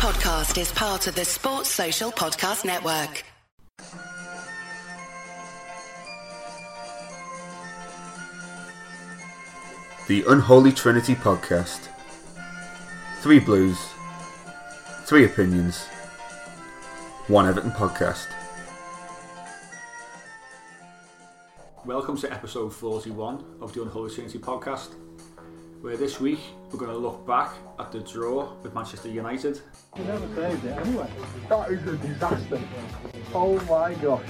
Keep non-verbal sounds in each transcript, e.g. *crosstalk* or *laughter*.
podcast is part of the Sports Social Podcast Network. The Unholy Trinity Podcast. Three blues, three opinions, one Everton podcast. Welcome to episode 41 of the Unholy Trinity podcast, where this week we're going to look back at the draw with Manchester United. You never saved it anyway. That is a disaster. Oh my gosh.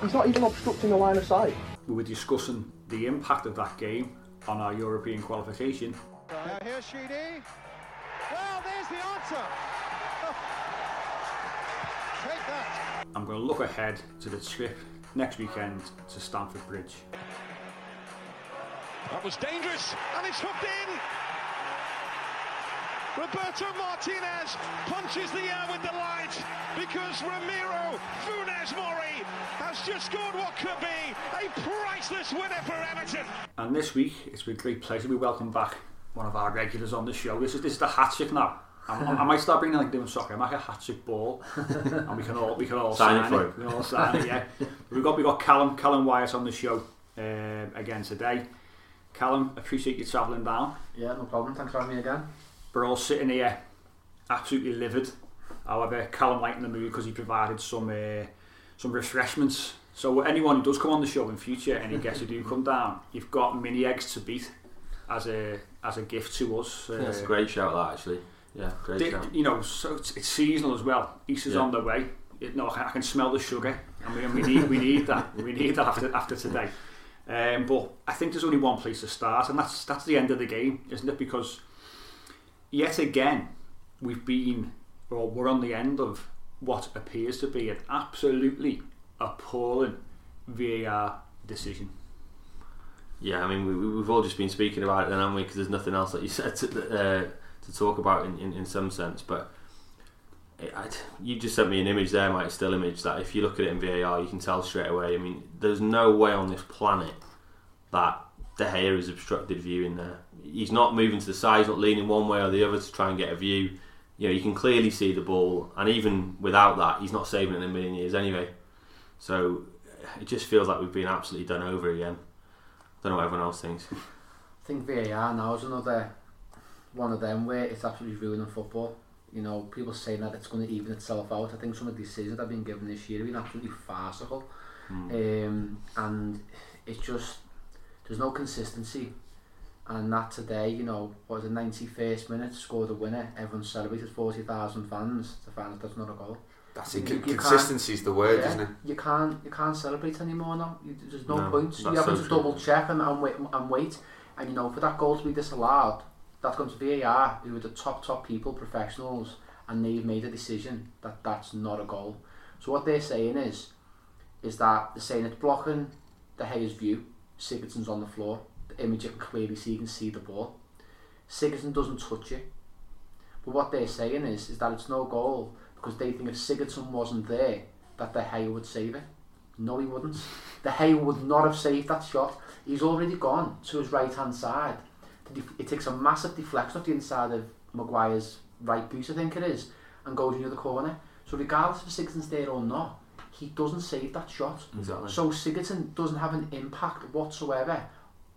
He's not even obstructing the line of sight. We were discussing the impact of that game on our European qualification. Now here's Sheedy. Well, there's the answer. *laughs* Take that. I'm going to look ahead to the trip next weekend to Stamford Bridge. That was dangerous, and it's hooked in. Roberto Martinez punches the air with delight because Ramiro Funes Mori has just scored what could be a priceless winner for Everton. And this week, it's with great pleasure we welcome back one of our regulars on the show. This is this is the hat trick now. I, I might start bringing like doing soccer. I might get a hat trick ball, *laughs* and we can all we can all Sign sign, it for it. him. We can all sign it. Yeah, we've got we got Callum Callum Wyatt on the show um, again today. Callum, appreciate you travelling down. Yeah, no problem. Thanks for having me again. We're all sitting here, absolutely livid. However, Callum light in the mood because he provided some uh, some refreshments. So anyone who does come on the show in future, any guests who do *laughs* come down, you've got mini eggs to beat as a as a gift to us. Uh, That's a great shout, that actually. Yeah, great di- shout. you know, so it's, it's seasonal as well. Easter's Yeah. on the way. It, no, I can, I can smell the sugar, and we, and we need we need that. We need that after after today. Um, but I think there's only one place to start, and that's that's the end of the game, isn't it? Because yet again, we've been, or we're on the end of what appears to be an absolutely appalling VAR decision. Yeah, I mean, we, we've all just been speaking about it then, haven't we? Because there's nothing else that you said to, uh, to talk about in, in, in some sense. But you just sent me an image there, Mike, still image, that if you look at it in VAR, you can tell straight away. I mean, there's no way on this planet that De Gea is obstructed view in there. He's not moving to the side, he's not leaning one way or the other to try and get a view. You know, you can clearly see the ball, and even without that, he's not saving it in a million years anyway. So it just feels like we've been absolutely done over again. I don't know what everyone else thinks. I think VAR now is another one of them where it's absolutely ruining football. You know, people saying that it's going to even itself out. I think some of the decisions that have been given this year have been absolutely farcical. Um, and it's just, there's no consistency. And that today, you know, what was the 91st minute, scored a winner, everyone celebrated 40,000 fans to find that that's not a goal. That's it. Consistency is the word, Yeah, isn't it? You can't you can't celebrate anymore now. You, there's no, No, point. You have so to double check and, and wait and wait. And you know, for that goal to be disallowed, that's gone to VAR, who are the top top people, professionals, and they've made a decision that that's not a goal. So what they're saying is, is that they're saying it's blocking De Gea's view. Sigurdsson's on the floor. The image you can clearly see, you can see the ball. Sigurdsson doesn't touch it. But what they're saying is, is that it's no goal because they think if Sigurdsson wasn't there, that De Gea would save it. No, he wouldn't. De Gea would not have saved that shot. He's already gone to his right hand side. Def- It takes a massive deflection off the inside of Maguire's right boot, I think it is, and goes into the corner. So regardless if Sigurdsson's there or not, he doesn't save that shot. Exactly. So Sigurdsson doesn't have an impact whatsoever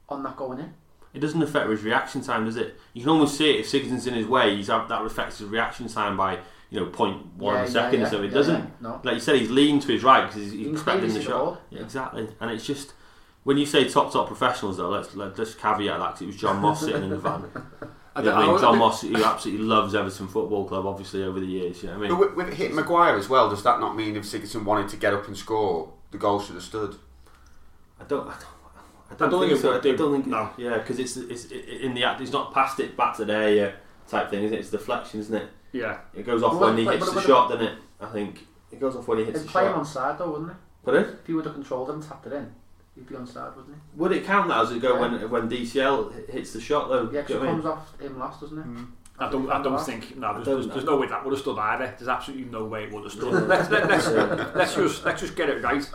on that going in. It doesn't affect his reaction time, does it? You can almost see it if Sigurdsson's in his way. He's that affects his reaction time by you know point one Yeah, of a yeah, second yeah, so. It doesn't. no. Like you said, he's leaning to his right because he's, he's expecting the shot. Yeah. exactly. And it's just when you say top top professionals though, let's let's just caveat that 'cause it was John Moss sitting in the van. *laughs* I You know I mean, John Moss, who absolutely loves Everton Football Club, obviously over the years. You know what I But mean? with, with it hitting Maguire as well, does that not mean if Sigurdsson wanted to get up and score, the goal should have stood? I don't. I don't, I I don't think it so. would do. I don't think. No. Yeah, because it's it's in the act. It's not past it back to there yeah, type thing, isn't it? It's deflection, isn't it? Yeah, It goes off Well, when he but- hits but- the but- shot, doesn't it? I think it goes off when he hits It'd the play him shot. on side though, wouldn't it? But it If he would have controlled it and tapped it in, he'd be on side, wouldn't he? would it count that as it go Yeah. when when DCL hits the shot though? Yeah, Do 'cause you it know what I mean? comes off him last, doesn't it? Mm. I don't. I don't think. No, there's, don't there's, know. there's no way that would have stood either. There's absolutely no way it would have stood. let's, let, let's, let's just let's just get it right.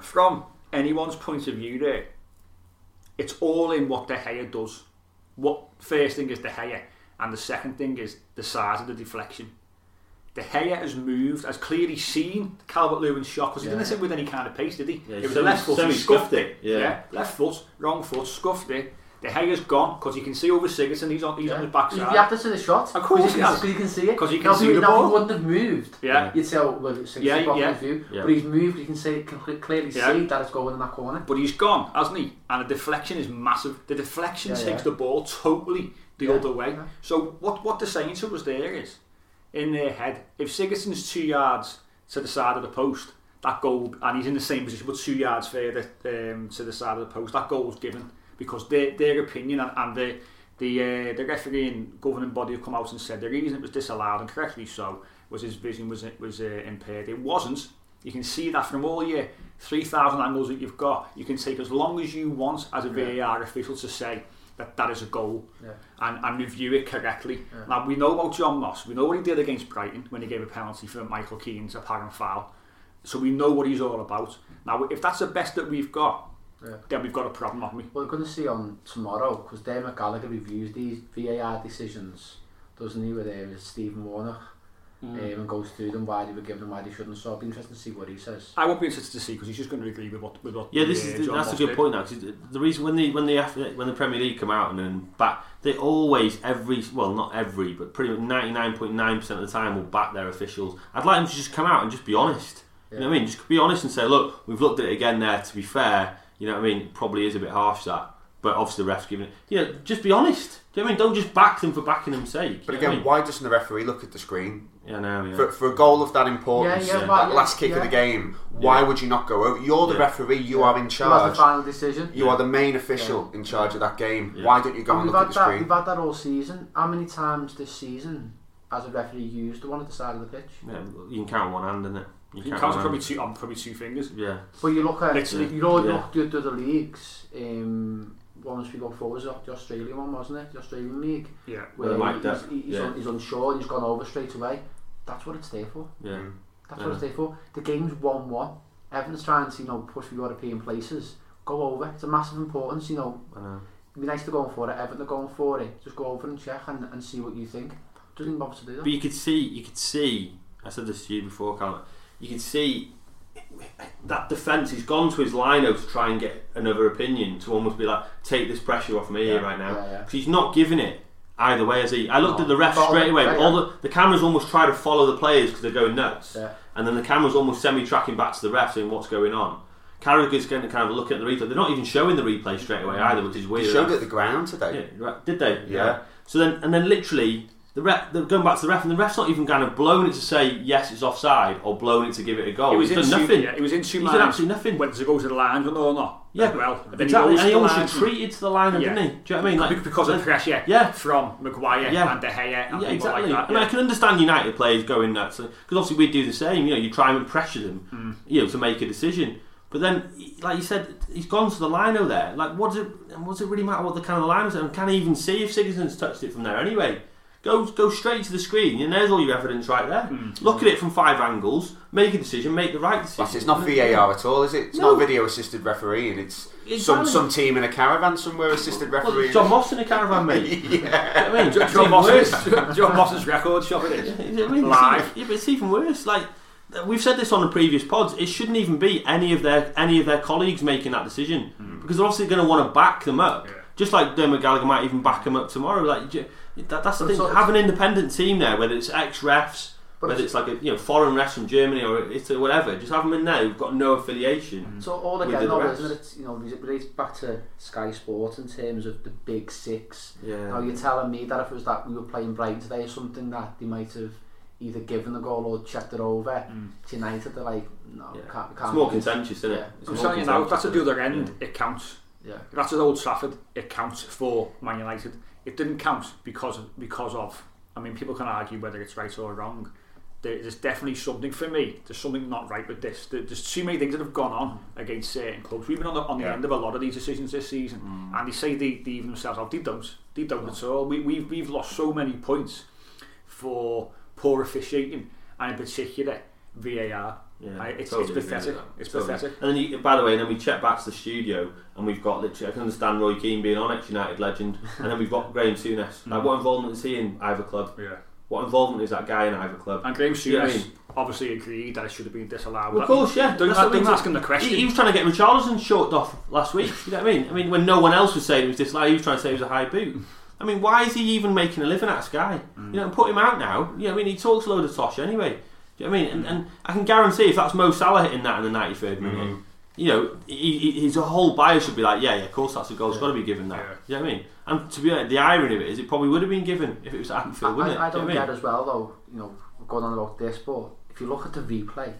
From anyone's point of view, there, it's all in what De Gea does. What first thing is De Gea, and the second thing is the size of the deflection. De Gea has moved, has clearly seen Calvert Lewin's shot because he Yeah. didn't hit it with any kind of pace, did he? Yeah, it was semi- a left foot, he semi scuffed scuffed it. it, yeah. left foot, wrong foot, scuffed it. De Gea's gone because you can see over Sigurdsson, he's on, he's on his You have to see the shot. Of course Because you, can- has. because you can see it. 'Cause you can Now, see he- the now, ball. he wouldn't have moved. Yeah. You'd say, oh, well, it's Yeah, yeah, yeah. view. Yeah. But he's moved. You can see, can clearly Yeah. see that it's going in that corner. But he's gone, hasn't he? And the deflection is massive. The deflection Yeah, takes yeah. the ball totally the Yeah. other way. Yeah. So what what they're saying to us there is, in their head, if Sigurdsson's two yards to the side of the post, that goal, and he's in the same position, but two yards further um, to the side of the post, that goal was given because their their opinion and, and the the uh, the referee and governing body have come out and said the reason it was disallowed and correctly so was his vision was was uh, impaired. It wasn't. You can see that from all your 3,000 angles that you've got. You can take as long as you want as a VAR official to say that that is a goal Yeah. and, and review it correctly. Now, we know about John Moss. We know what he did against Brighton when he gave a penalty for Michael Keane's apparent foul. So we know what he's all about. Now, if that's the best that we've got, Yeah. then we've got a problem, haven't we? Well, we're going to see on tomorrow because Dermot Gallagher reviews these VAR decisions, doesn't he? With uh, Stephen Warnock, Mm. um, and goes through them why they were given and why they shouldn't. So it'll be interesting to see what he says. I won't be interested to see because he's just going to agree with what with what. Yeah, this uh, is John that's a good did. point. Now, 'cause the reason when the when the when the Premier League come out and then back, they always every well not every but pretty much ninety nine point nine percent of the time will back their officials. I'd like them to just come out and just be honest. You know what I mean? Just be honest and say, look, we've looked at it again there. To be fair, you know what I mean. Probably is a bit harsh that, but obviously the ref's giving it. You know, just be honest. Do you know what I mean? Don't just back them for backing them's sake. But you know again, why doesn't the referee look at the screen? Yeah, no, yeah. For, for a goal of that importance, Yeah, yeah, that but- last kick of the game, why would you not go over? You're the Yeah. referee, you Yeah. are in Who has the charge. final decision? You are the main official in charge of that game. Yeah. Why don't you go And and we've look had at the that. screen? We've had that all season. How many times this season has a referee used the one at the side of the pitch? yeah, you can count on one hand, innit? You can count count on probably one two on probably two fingers. Yeah. But you look at Literally. you know, Yeah. look at the other leagues. Um, once we go forward, was the Australian one, wasn't it? The Australian league, Yeah. where Well, Mike he's, he's, yeah. un, he's unsure and he's gone over straight away. That's what it's there for. Yeah. Mm. That's Yeah. what it's there for. The game's one-one. Everton's trying to you know push for European places. Go over. It's a massive importance. You know, I know. it'd be nice to go for it. Everton are going for it. Just go over and check and, and see what you think. Doesn't bother to do that. But you could see, you could see. I said this to you before, Callum. You could see that defence. He's gone to his lino to try and get another opinion to almost be like, take this pressure off me here right now. Yeah, yeah. 'Cause he's not giving it either way. is he, I looked No. at the ref straight away. yeah, All the the cameras almost try to follow the players because they're going nuts, Yeah. and then the cameras almost semi-tracking back to the ref saying what's going on. Carragher's going to kind of look at the replay. They're not even showing the replay straight away either, which is weird. They showed it at the ground today. Yeah, right. Did they? Yeah. So then, and then literally, the ref, they're going back to the ref, and the ref's not even kind of blowing it to say yes, it's offside, or blowing it to give it a goal. It was He's in done two, nothing. Yeah, it was in two He's done absolutely nothing. Went to go to the lines or not. Yeah, as well. And then exactly. He, and he to the almost lines and- retreated to the line, Yeah. didn't he? Do you know what I mean? Be- because of pressure Yeah. from Maguire Yeah. and De Gea and Yeah, people exactly. like that. I mean, I can understand United players going nuts because obviously we do the same. You know, you try and pressure them, Mm. you know, to make a decision. But then, like you said, he's gone to the lino there. Like, what does it? What does it really matter what the kind of line is? And can he even see if Sigurdsson's touched it from there anyway? Go, go straight to the screen, and there's all your evidence right there. Mm. Look at it from five angles, make a decision, make the right decision. That's. It's not VAR at all, is it? It's No. not video assisted refereeing. It's some Exactly. some team in a caravan somewhere assisted Well, refereeing. John Moss in a caravan, mate. You *laughs* know yeah. what I mean? It's John even Moss's, worse. John Moss's record shop it is. You know what I mean? *laughs* Live. *laughs* It's even, yeah, but it's even worse. Like we've said this on the previous pods, it shouldn't even be any of their any of their colleagues making that decision because they're obviously going to want to back them up. Yeah. Just like Dermot Gallagher might even back them up tomorrow. Like j- that, that's the But thing. so- Have an independent team there, whether it's ex refs, But whether it's like a you know foreign refs from Germany or Italy, whatever. Just have them in there who've got no affiliation. Mm. So all again, the though, refs. isn't it? You know, it relates back to Sky Sport in terms of the big six. Yeah. Now you're telling me that if it was that we were playing Brighton today or something that they might have either given the goal or checked it over. To United, they're like, no, Yeah. can't, can't. It's more contentious, isn't it? Yeah. It's I'm more telling you now, contentious, that's at the other it? end. It counts. Yeah. That's at Old Trafford. It counts for Man United. It didn't count because of, because of. I mean, people can argue whether it's right or wrong. There- There's definitely something for me. There's something not right with this. There- There's too many things that have gone on against certain clubs. We've been on the, on the Yeah. end of a lot of these decisions this season, mm. and they say they, they even themselves out. They don't. They don't at all. We, we've we've lost so many points for poor officiating, and in particular VAR. Yeah, I- it's, totally it's pathetic. It's Totally. pathetic. And then, you, by the way, and then we check back to the studio, and we've got literally. I can understand Roy Keane being on ex United legend, *laughs* and then we've got Graeme Souness. Like, what involvement is he in either club? Yeah. what involvement is that guy in either club? And Graeme You know I Souness obviously agreed that it should have been disallowed. Well, of course, yeah. Don't, That's what I mean. don't ask him the question. He, he was trying to get Richarlison shorted off last week. You know what I mean? I mean, when no one else was saying it was disallowed, he was trying to say it was a high boot. *laughs* I mean, why is he even making a living at Sky? Mm. You know, and put him out now. You know, I mean, he talks a load of tosh anyway. Do you know what I mean? And, and I can guarantee if that's Mo Salah hitting that in the 93rd minute, Mm. you know, he, he, his whole bio should be like, yeah, yeah, of course that's a goal. It's got to be given that. Yeah. Do you know what I mean? And to be honest, the irony of it is, it probably would have been given if it was at Anfield, wouldn't it? I, I Do you don't know what get I mean? as well though, you know, going on about this, but if you look at the replay,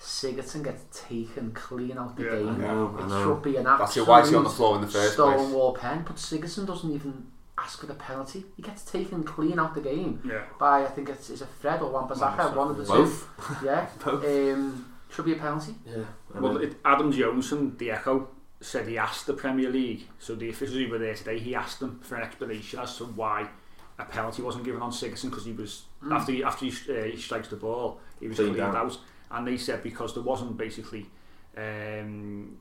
Sigurdsson gets taken clean out the Yeah, game. I know, I it know. should be an That's absolute it, why he's on the floor in the first place? Stonewall pen, but Sigurdsson doesn't even ask for the penalty. He gets taken clean out the game Yeah. by I think it's is it Fred or Wan-Bissaka, Wan-Bissaka, one of the Both. two. Yeah. *laughs* Both. Um, should be a penalty. Yeah. I Well, know. it, Adam Jones from the Echo said he asked the Premier League, so the officials who were there today, he asked them for an explanation as to why a penalty wasn't given on Sigurdsson because he was after he, after he, uh, he strikes the ball, he was Cleaned cleaned out. out, and they said because there wasn't basically um,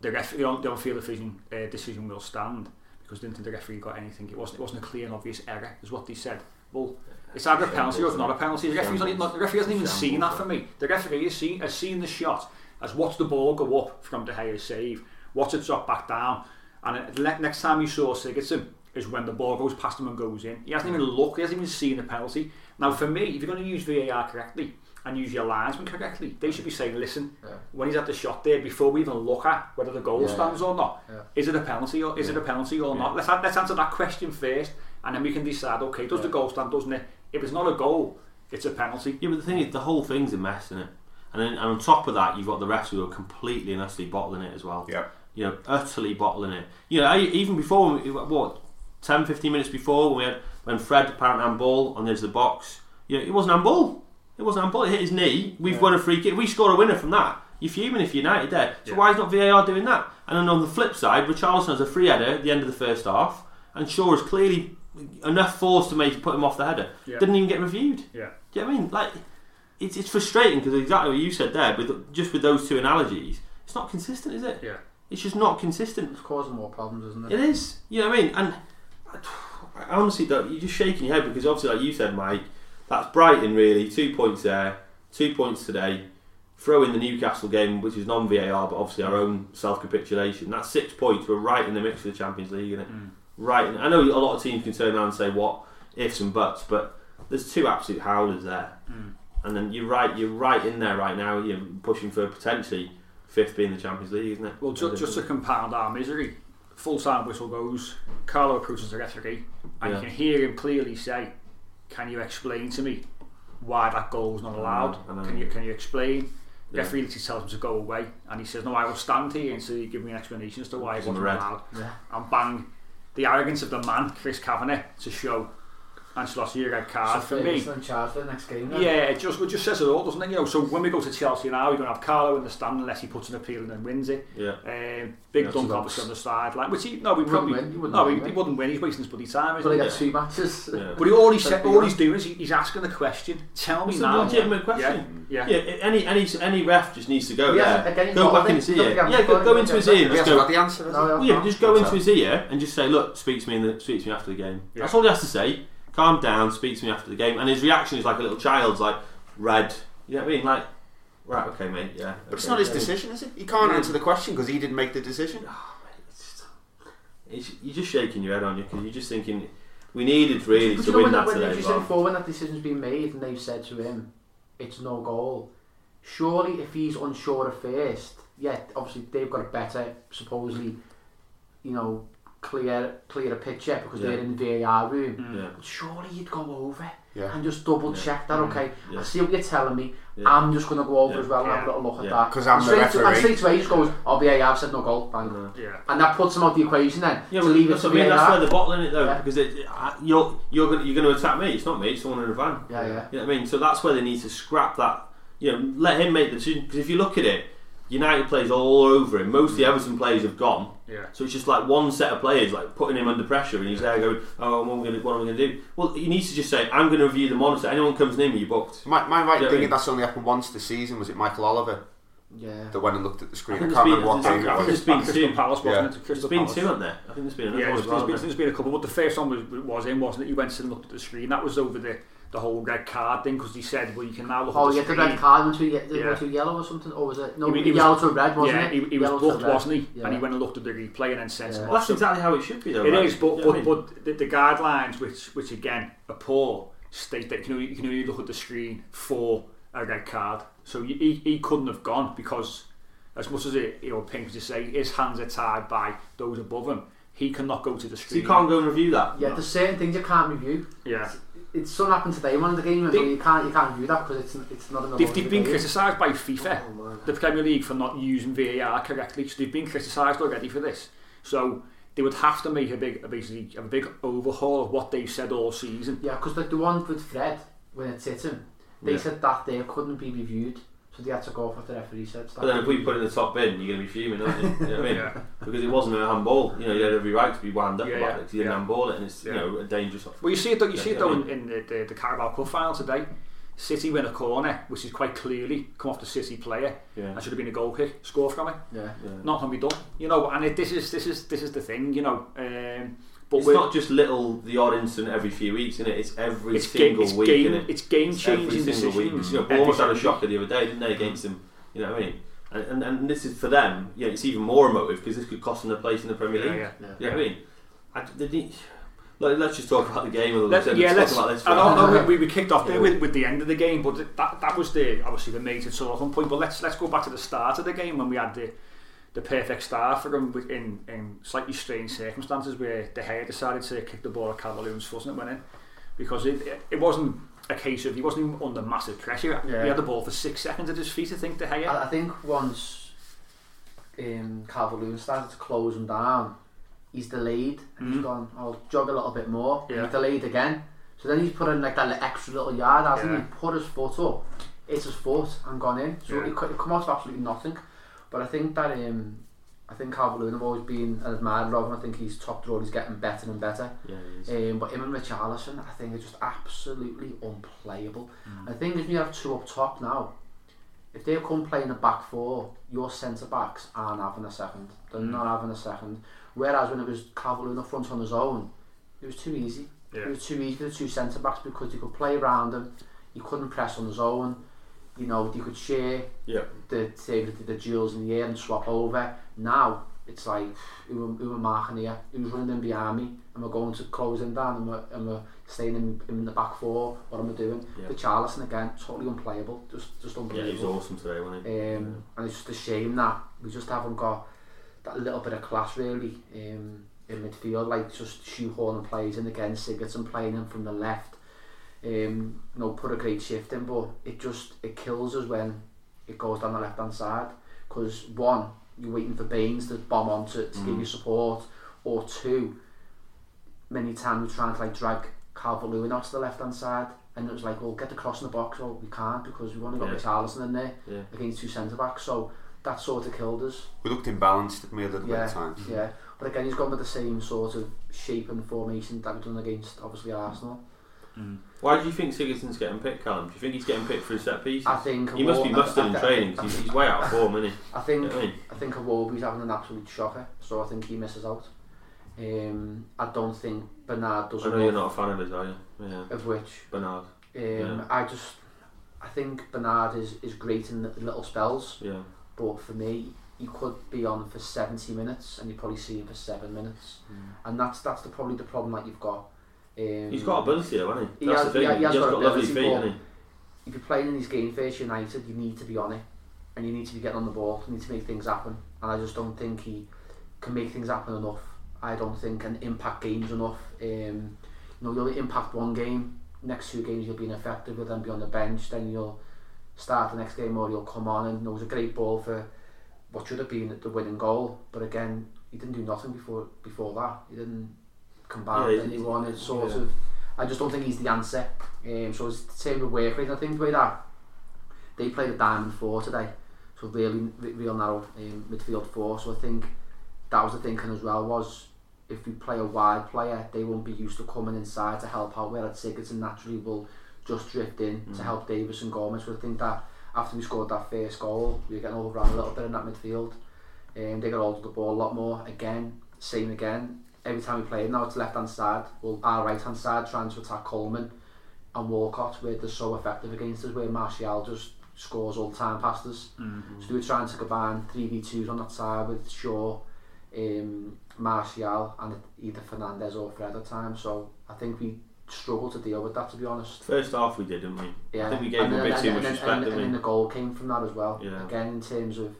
the ref the on, the on-field decision uh, decision will stand because didn't think the referee got anything. It wasn't it wasn't a clear and obvious error, is what they said. Well, it's either a penalty or it's not a penalty. The referee's not, not, the referee hasn't even seen that for me. The referee has seen has seen the shot, has watched the ball go up from De Gea's save, watched it drop back down, and it- next time you saw Sigurdsson is when the ball goes past him and goes in. He hasn't even looked, he hasn't even seen the penalty. Now, for me, if you're going to use VAR correctly and use your linesman correctly, they should be saying, listen, Yeah. when he's at the shot there, before we even look at whether the goal Yeah. stands or not, Yeah. is it a penalty or is it a penalty or not? Let's let's answer that question first, and then we can decide. Okay, does the goal stand? Doesn't it? If it's not a goal, it's a penalty. Yeah, but the thing is, the whole thing's a mess, isn't it? And then and on top of that, you've got the refs who are completely and utterly bottling it as well. Yeah. You know, utterly bottling it. You know, I, even before, what, 10, 15 minutes before, when we had when Fred apparent handball on the edge of the box, you know, it wasn't handball. It wasn't handball. It hit his knee. We've won a free kick. We score a winner from that. You're fuming if you're United there. So Yeah. why is not VAR doing that? And then on the flip side, Richarlison has a free header at the end of the first half, and Shaw is clearly enough force to make put him off the header. Yeah. Didn't even get reviewed. Yeah. Do you know what I mean? Like, it's, it's frustrating because exactly what you said there, with just with those two analogies, it's not consistent, is it? Yeah. It's just not consistent. It's causing more problems, isn't It it? is. You know what I mean? And I, *sighs* I honestly don't. You're just shaking your head because obviously, like you said, Mike, that's Brighton really. Two points there, two points today. Throw in the Newcastle game, which is non VAR, but obviously our own self capitulation. That's six points. We're right in the mix for the Champions League, isn't it? Mm. Right. In, I know a lot of teams can turn around and say what ifs and buts, but there's two absolute howlers there. Mm. And then you're right. You're right in there right now. You're pushing for potentially fifth being the Champions League, isn't it? Well, just, just to compound our misery, full time whistle goes. Carlo approaches the referee, and Yeah. you can hear him clearly say, "Can you explain to me why that goal was not allowed? Can you can you explain?" Yeah. referee literally tells him to go away, and he says, "No, I will stand here until you give me an explanation as to why it Gives him wasn't allowed." Yeah. And bang, the arrogance of the man, Chris Kavanagh, to show Ancelotti a red card for me. Ferguson charge for the next game. then. Yeah, it just, it just says it all, doesn't it? You know, so when we go to Chelsea now, we don't have Carlo in the stand unless he puts an appeal in and wins it. Yeah. Um, Big Yeah, Dunk so obviously on the side, like which he no, we He probably wouldn't win, he wouldn't no, win, he, would he he? wouldn't win. He's wasting his bloody time. But Isn't he he? gets two matches. Yeah. But he, all he's Let's all he's doing is he, he's asking the question. Tell me It's a now. legitimate question. Yeah, yeah. Yeah, any any any ref just needs to go Yeah, there, again, go back on in his ear. Yeah, go, go into his ear and just go. the answer, has he? No, Well, yeah, just go into his ear and just say, "Look, speak to me in the speak to me after the game." That's all he has to say. Calm down, speak to me after the game. And his reaction is like a little child's, like red. You know what I mean? Like, right, okay, mate, yeah. But it's not his yeah. decision, is it? He can't answer the question because he didn't make the decision. Oh, mate, It's just- it's- you're just shaking your head on you because you're just thinking we needed really But to win when, that when today. you said before when that decision's been made and they've said to him, it's no goal. Surely, if he's unsure at first, yeah, obviously they've got a better, supposedly, you know, clear, clearer picture because Yeah. they're in the VAR room. Yeah. But surely you'd go over Yeah. and just double check that. Okay, Yeah. I see what you're telling me. Yeah. I'm just going to go over Yeah. as well and have a little look at that. Because I'm and the straight to- referee. And straight away he just goes, oh, VAR have said no goal. Bang. Yeah. yeah. And that puts him out the equation then. Yeah, to but leave it that's, to I mean, that's VAR. where they're bottling it though, Yeah. because it, uh, you're you're gonna, you're going to attack me. It's not me. It's someone in a van. Yeah, yeah. You know what I mean? So that's where they need to scrap that. You know, let him make the decision. Because if you look at it, United players all over him. Most of the mm. Everton players have gone. Yeah. So it's just like one set of players like putting him under pressure, and he's there going, "Oh, what am I going to, what am I going to do?" Well, he needs to just say, "I'm going to review the monitor. Anyone comes near me, you're booked." My, my right Yeah, I thinking mean- that's only happened once this season. Was it Michael Oliver Yeah. that went and looked at the screen? I, think can't there's remember been- what there's- game it was. there's been Crystal two. Palace, wasn't Yeah. it? There's Crystal been two, aren't there? I think there's been another Yeah, one there's, well. there's, been, there's been a couple, but the first one was, was in, wasn't it? He went and looked at the screen. That was over the the whole red card thing because he said, well, you can now look Oh, at yeah, the the red card went to, ye- Yeah. went to yellow or something, or was it? No, He- he was- yellow to red, wasn't yeah, it? he, he was booked, wasn't he? Yeah. And he went and looked at the replay and then sent Yeah. him Well, off. that's So exactly how it should be, though. it right? is, but but, I mean? but the, the guidelines, which which again are poor, state that you can only, you can only look at the screen for a red card. So he, he, he couldn't have gone because, as much as it you know pains to say, his hands are tied by those above him. He cannot go to the So screen. you can't go and review that. Yeah, there's certain things you can't review. Yeah, It's something happened today, one of the game, and They- you can't you can't review that because it's it's not in they've, they've been criticised by FIFA, oh the Premier League, for not using VAR correctly. So they've been criticised already for this. So they would have to make a big, a basically a big overhaul of what they've said all season. Yeah, because like the one with Fred when it hit him, they Yeah. said that there couldn't be reviewed, so they had to go off what the referee said. But then if we put it in the top bin, you're going to be fuming, aren't you? you know what I mean? Yeah. Because it wasn't a handball. You know, you had every right to be wound up Yeah, about yeah, it because you didn't yeah. handball it, and it's Yeah. you know a dangerous. Well, you see it though. You Yeah, see it though I in, in the, the, the Carabao Cup final today. City win a corner, which is quite clearly come off the City player. Yeah. and should have been a goal kick, score from it. Yeah. yeah. Not gonna be done, you know. And it, this is this is this is the thing, you know. Um, but It's not just little the odd incident every few weeks, is it? It's every it's game, single it's week, game, innit? it's game changing single week. decisions. You know, Bournemouth had a shocker the other day, didn't they, against them? You know what I mean? And, and, and this is for them. Yeah, it's even more emotive because this could cost them a place in the Premier League. yeah. Yeah. You know what I mean? I, let, let's just talk about the game a little Let, bit. yeah, let's. talk about this. I know, we, we kicked off there with, with the end of the game, but that that was the obviously the major talking point. But let's let's go back to the start of the game when we had the the perfect start for him in, in slightly strange circumstances where De Gea decided to kick the ball at Calvert-Lewin's foot and it went in because it, it, it wasn't a case of he wasn't even under massive pressure. Yeah. He had the ball for six seconds at his feet. I think De Gea. I, I think once um, Calvert-Lewin started to close him down, he's delayed and he's Mhm. gone, I'll jog a little bit more. Yeah. he's delayed again. So then he's put in like that little extra little yard, hasn't Yeah. he? Put his foot up, it's his foot and gone in. So Yeah. it, could- it come out of absolutely nothing. But I think that um, I think Calvert-Lewin have always been an admirer of him. I think he's top drawer. He's getting better and better. Yeah. Um, but him and Richarlison, I think, are just absolutely unplayable. Mm. I think if you have two up top now, if they come playing the back four, your centre backs aren't having a second. They're Mm. not having a second. Whereas when it was Calvert-Lewin up front on his own, it was too easy. Yeah. It was too easy for the two centre backs because you could play around him. He couldn't press on his own. you know, you could share yeah. the, say, the, the jewels in the air and swap over. Now, it's like, who, who am I marking here? Who's running behind me? Am I going to close him down? Am I, am I staying in, in the back four? What am I doing? Yeah. The Charleston again, totally unplayable. Just, just unbelievable. Yeah, he was awesome today, wasn't he? Um, yeah. And it's just a shame that we just haven't got that little bit of class really um, in midfield. Like just shoehorning players in against Sigurdsson playing him from the left Um, you know, put a great shift in, but it just it kills us when it goes down the left hand side. Because one, you're waiting for Baines to bomb on to, to give you support, or two, many times we're trying to like drag Calvert Lewin out to the left hand side, and it was like, well, get the cross in the box. Well, we can't because we've only got Yeah. Richarlison in there Yeah. against two centre backs. So that sort of killed us. We looked imbalanced at me a little bit Yeah, at times. yeah. But again, he's gone with the same sort of shape and formation that we've done against obviously Arsenal. Why do you think Sigurdsson's getting picked, Callum? Do you think he's getting picked for his set pieces? I think he must be Awo- mustard in training because he's, he's way out of form, isn't he? *laughs* I think You know I mean? I think Iwobi's having an absolute shocker, so I think he misses out. Um, I don't think Bernard does I know you're not a fan of his, are you? Yeah, of which Bernard. um, Yeah. I just I think Bernard is, is great in the little spells, Yeah, but for me, he could be on for 70 minutes and you probably see him for seven minutes, Mm. and that's that's the probably the problem that you've got. Um, he's got ability, though, hasn't he? He has- the thing. he- he has got lovely ability, feet, hasn't he? if you're playing in these games face United, you need to be on it, and you need to be getting on the ball. You need to make things happen, and I just don't think he can make things happen enough. I don't think can impact games enough. Um, you know, you'll impact one game, next two games you'll be ineffective, you'll then be on the bench, then you'll start the next game or you'll come on and there was a great ball for what should have been the winning goal, but again, he didn't do nothing before before that. He didn't combat Yeah, anyone. It's sort yeah. of. I just don't think he's the answer. Um, so it's the same with work rate. I think the way that they played a diamond four today, so really real narrow um, midfield four. So I think that was the thinking as well was if we play a wide player, they won't be used to coming inside to help out. Whereas Sigurdsson naturally will just drift in to help Davies and Gomes. So I think that after we scored that first goal, we were getting overrun a little bit in that midfield. Um, they got hold of the ball a lot more. Again, same again. Every time we play now, it's left hand side. Well, our right hand side trying to attack Coleman. and Walcott where they're so effective against us, where Martial just scores all the time past us. Mm-hmm. So they were trying to combine 3v2s on that side with Shaw, um, Martial and either Fernandes or Fred at times. So I think we struggled to deal with that, to be honest. First half we did, didn't we? Yeah, I think we gave and him a then- bit too much then- respect, and, didn't and then the goal came from that as well. Yeah. Again, in terms of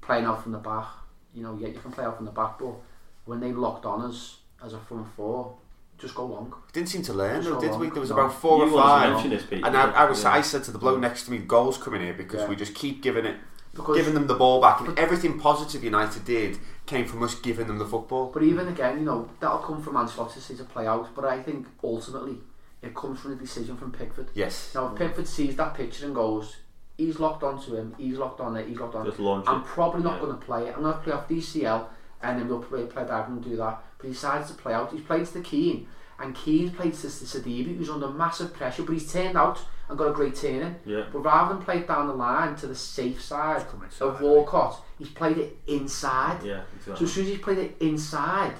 playing out from the back, you know, yeah, you can play out from the back, but when they locked on us as a front four, just go long. Didn't seem to learn, though, did we? There was No. about four You or wanted to five. mention this, Pete. And I, I was, Yeah. I said to the bloke next to me, "Goals coming here because Yeah. we just keep giving it, Because, giving them the ball back, and everything positive United did came from us giving them the football." But even again, you know, that'll come from Ancelotti to to play out. But I think ultimately it comes from the decision from Pickford. Yes. Now, if Pickford sees that picture and goes, he's locked onto him, he's locked on it, he's locked on Just it. launch I'm it. probably not Yeah. going to play it. I'm going to play off DCL and then we'll play, play back and do that. But he decides to play out. He's played to Keane and Keane's played to Sidibé who's under massive pressure, but he's turned out and got a great turn in. Yeah. But rather than play it down the line to the safe side inside, of Walcott, he's played it inside. Yeah, So as soon as he's played it inside,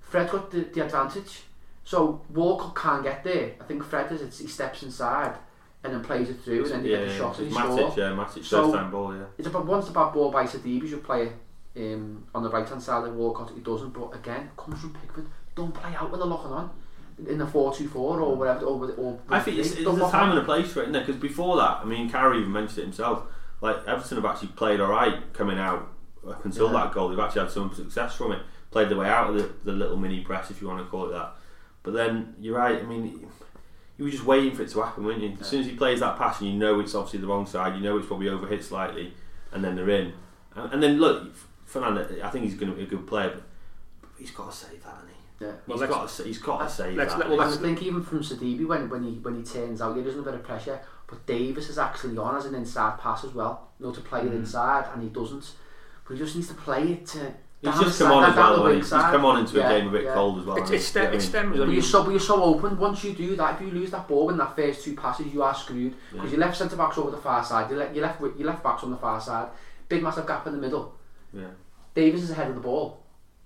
Fred got the, the advantage. So Walcott can't get there. I think Fred does it. He steps inside and then plays it through, and then they yeah, get the yeah, shot and it's he Matic, scores. yeah, Matic, So- first time ball, yeah. It's about once the bad ball by Sidibé, you play it um, on the right hand side of Walcott. He doesn't, but again, comes from Pickford. Don't play out when they're locking on in the four two four or whatever. Or, or I think it's, it's a time on. and a place for it, isn't it? Because before that, I mean, Carey even mentioned it himself. Like Everton have actually played all right coming out up until Yeah. that goal. They've actually had some success from it. Played their way out of the, the little mini press, if you want to call it that. But then you're right. I mean, you were just waiting for it to happen, weren't you? As soon as he plays that pass, and you know it's obviously the wrong side. You know it's probably overhit slightly, and then they're in. And, and then look, Fernando. I think he's going to be a good player, but he's got to save that, hasn't he? Yeah. Well, he's, got to, he's got to save let's- that. let- well, I think even from Sidibé when, when he when he turns out, yeah, there's a bit of pressure. But Davies is actually on as an inside pass as well. You know, to play it mm. inside, and he doesn't. But he just needs to play it to. He's just come side- on as down well. the though. He's, he's come on into Yeah, a game a bit yeah. cold as well. It's, hasn't it's, he? stem, You it's know stems. I But you're so, but you're so open. Once you do that, if you lose that ball in that first two passes, you are screwed because your left centre backs over the far side, your left, your left, your left backs on the far side, big massive gap in the middle. Mean? Davies is ahead of the ball,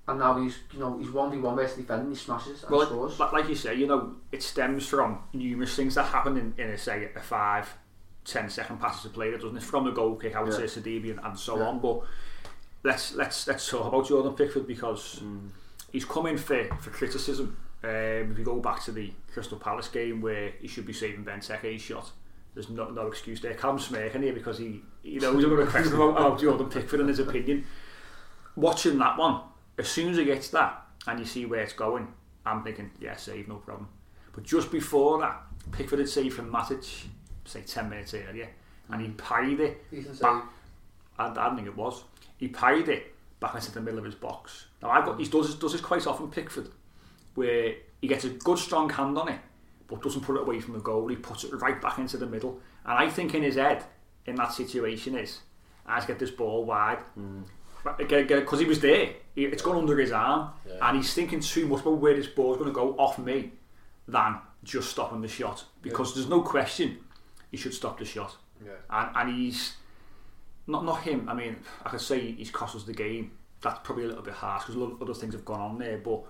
and now he's you know he's one v one versus defending. He smashes and well, scores. like, like you say, you know, it stems from numerous things that happen in, in a say a five, ten second passage of play. That doesn't it? From the goal kick, I would Yeah. say Sidibé and, and so Yeah. on. But let's let's let's talk about Jordan Pickford because he's come in for for criticism. Um, if you go back to the Crystal Palace game where he should be saving Benteke's shot, there's no, no excuse there. Callum's smirking here because he, he knows I'm going to question about, about Jordan Pickford and his opinion. Watching that one, as soon as he gets that and you see where it's going, I'm thinking, yeah, save, no problem. But just before that, Pickford had saved from Matic, say 10 minutes earlier, and he mm. parried it Decent back. I, I don't think it was. He parried it back into the middle of his box. Now I've got he does does this quite often Pickford, where he gets a good strong hand on it, but doesn't put it away from the goal. He puts it right back into the middle. And I think in his head, in that situation, is I get this ball wide. Mm. Because he was there, he, it's gone under his arm, and he's thinking too much about where this ball's going to go off me than just stopping the shot. Because there's no question he should stop the shot. Yeah. And, and he's not not him. I mean, I could say he's cost us the game. That's probably a little bit harsh because other things have gone on there. But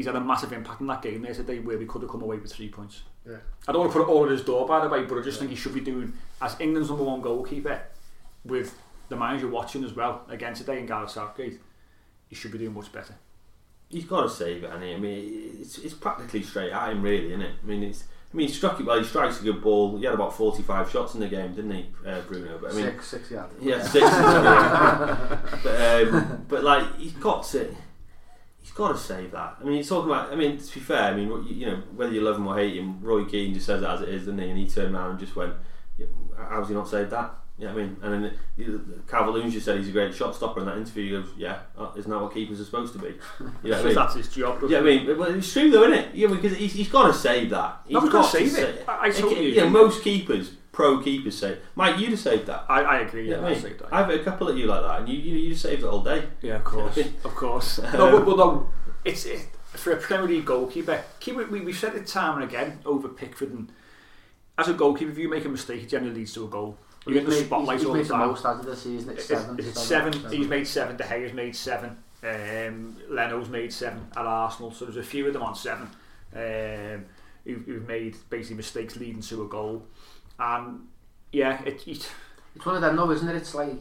he's had a massive impact in that game there today, where we could have come away with three points. Yeah. I don't want to put it all at his door, by the way, but I just think he should be doing as England's number one goalkeeper with the manager watching as well again today in Gareth Southgate. He should be doing much better. He's got to save it, and I mean, it's, it's practically straight at him, really, isn't it? I mean, it's. I mean, he struck it well. He strikes a good ball. He had about forty-five shots in the game, didn't he, uh, Bruno? But I mean, six, six, yeah. Yeah, six. *laughs* but, um, but like he's got to, he's got to save that. I mean, he's talking about. I mean, to be fair, I mean, you- you know, whether you love him or hate him, Roy Keane just says it as it is, doesn't he? And he turned around and just went, yeah, "How's he not saved that?" Yeah, I mean, and then Calvert-Lewin just said he's a great shot stopper in that interview. Of "Yeah, uh, isn't that what keepers are supposed to be?" *laughs* You know what I mean? that's his job. Yeah, I mean, well, it's true though, isn't it? Yeah, because he's, he's got to save that. He's No, he's gotta save it. sa- I- I totally you know, most keepers, pro keepers, say, "Mike, you'd have saved that." I, I agree. Yeah, Yeah, I I mean, say that. I've had a couple at you like that, and you you, you saved it all day. Yeah, of course, *laughs* of course. No, but, but no, it's it, for a Premier League goalkeeper. Keep it. We, we've said it time and again over Pickford, and as a goalkeeper, if you make a mistake, it generally leads to a goal. You get the made- spotlight he's all made the the time. most out of the season. It's Is, seven. is it seven? He's made seven. De Gea's made seven. Um, Leno's made seven at Arsenal. So there's a few of them on seven. Um, who've, who've made basically mistakes leading to a goal. And yeah, it, it it's one of them though, isn't it? It's like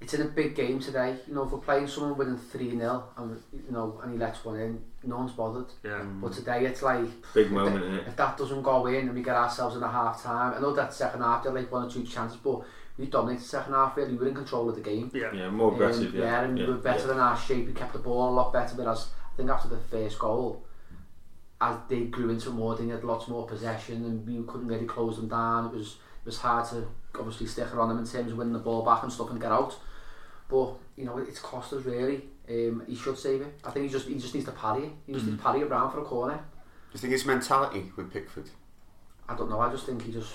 it's in a big game today. You know, if we're playing someone winning three 0 and you know, and he lets one in, no one's bothered. Yeah. But today it's like big if moment. That, if that doesn't go in, and we get ourselves in a half time, I know that second half there like one or two chances, but we dominated the second half really. We were in control of the game. Yeah, yeah more aggressive. Um, yeah. yeah, and yeah. we were better yeah. than our shape. We kept the ball a lot better than as, I think after the first goal, as they grew into more, they had lots more possession, and we couldn't really close them down. It was it was hard to obviously stick around them in terms of winning the ball back and stuff and get out. But you know, it's cost us really. Um, he should save it. I think he just he just needs to parry it. He just needs to parry it round for a corner. Do you think his mentality with Pickford? I don't know. I just think he just.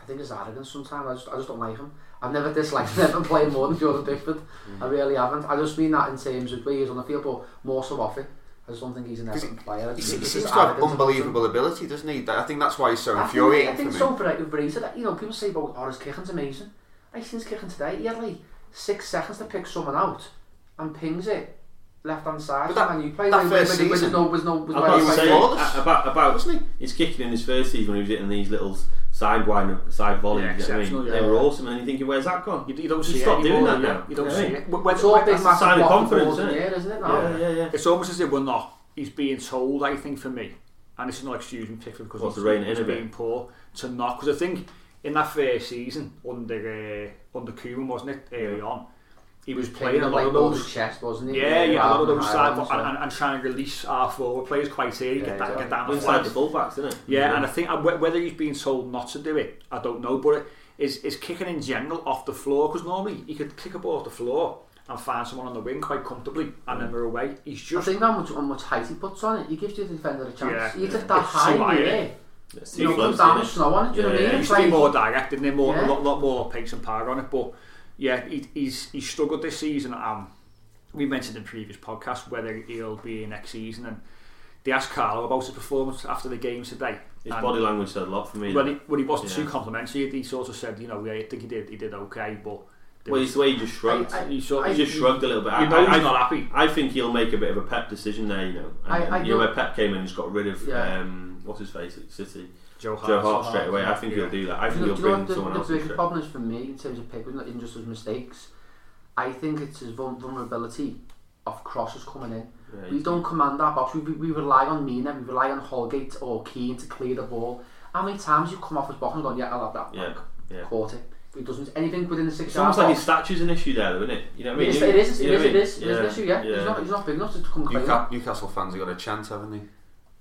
I think he's arrogant sometimes. I just, I just don't like him. I've never disliked him *laughs* ever playing more than Jordan Pickford. I really haven't. I just mean that in terms of where he's on the field, but more so off it. I just don't think he's an excellent player. He, just he think seems to have arrogant about him. unbelievable ability, doesn't he? I think that's why he's so I think, infuriating I think for me. so for overrated. You know, people say about oh, his kicking's amazing. I seen his kicking today. He had like six seconds to pick someone out and pings it left hand side. But that- and you play that with, first with, with, season- no, with no, with I've no, got he was say uh, about about Wasn't he? his kicking in his first season when he was hitting these little side wide side volleys. Yeah, you know I mean? exceptional, They yeah. were awesome, and you're thinking, where's that gone? You, you don't Just see stop it doing that now. You don't Yeah. see it. When, it's all big That's a sign of confidence, isn't it? air, isn't it? now? Yeah, yeah, yeah. It's almost as if we're not. He's being told, I think, for me, and this is not excusing Pickford because What's he's, to rein it he's in a being poor to not. Because I think in that first season under uh, under Koeman, wasn't it early on, he was playing a lot like of those. chest, wasn't he? Yeah, yeah, a lot of those side Highlands, and, and, and trying to release our forward players quite early, Yeah, get, that, exactly. get down the Inside the flanks. fullbacks, isn't it? Yeah, and I think uh, wh- whether he's being told not to do it, I don't know. But it, is is kicking in general off the floor because normally he could kick a ball off the floor and find someone on the wing quite comfortably, and then we're away. He's just. I just think how much, how much height he puts on it, he gives the defender a chance. Yeah, He's yeah. just that It's high too high, in the innit? air. It's You too know, comes flimsy, down innit? and snow on it, do you know what I mean? He It's used to be like- more direct, didn't he? More, Yeah. a lot, lot more pace and power on it. But yeah, he, he's he's struggled this season. Um, we mentioned in previous podcasts whether he'll be in next season, and they asked Carlo about his performance after the game today. His And body language said a lot for me. when he when he wasn't Yeah. too complimentary, he sort of said, you know, yeah, I think he did he did okay, but well, was- it's the way he just shrugged. I- I- he sort he just shrugged a little bit. You I- know I, he's I, not happy. I think he'll make a bit of a Pep decision there, you know. And, I- I you know, know- where Pep came in and just got rid of Yeah. um, what's his face at City, Joe Hart. Joe Hart Hart, straight away. I think yeah. he'll do that. I think you know, he'll know bring the, someone the else in biggest straight. problem is for me in terms of Pickford, not even just his mistakes? I think it's his vulnerability of crosses coming in. Yeah, We don't command that box. We, we, we rely on Mina, we rely on Holgate or Keane to clear the ball. How many times you come off his box and gone, yeah, I'll have that. Yeah, yeah. Caught it. He doesn't anything within the six It's yard almost like his statue's an issue there, though, isn't it? You know what I mean? It is, You- it is, it you know is, what I it mean? is, it is an issue, yeah. He's, not, he's not big enough to come claim Newcastle, fans have got a chance, haven't they?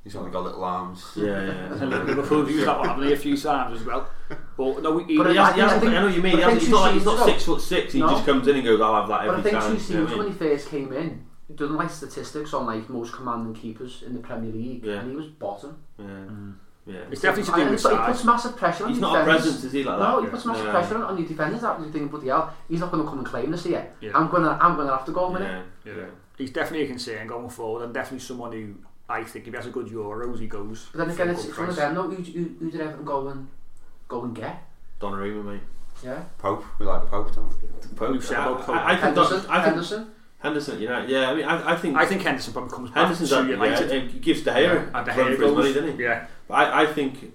He's only got little arms. Yeah, And yeah. Liverpool have used that one, haven't they, a few times as well. But no, he, But He I- has, he I hasn't, think- I know what you mean. He hasn't, he's not, like, he's not six foot six. He No. just comes in and goes, "I'll have that But I every think time." two you know what seasons I when he first came in, he done like statistics on like most commanding keepers in the Premier League, Yeah. and he was bottom. Yeah, mm. yeah. it's definitely to do And with he put- he puts massive pressure on He's your not a defenders. presence, is he? Like No, that? he puts massive Yeah. pressure on, on your defenders. That you think, bloody hell, he's not going to come and claim this year. Yeah. I'm going to, I'm going to have to go with it. Yeah, Yeah. He's definitely a concern going forward, and definitely someone who I think if he has a good Euros, he goes. But then again, it's, good it's one of them. No, who, who, who did Everton go and go and get? Donnarumma, mate. Yeah, Pope, we like the Pope, don't we? Pope. We've said I, about Pope. I, I think Henderson. Don- I think Henderson. Henderson. You know, yeah. I mean, I, I think I think Henderson probably comes back Henderson's to up, yeah, United. and gives De Gea and De Gea for his money, goes. doesn't he? Yeah, But I, I think,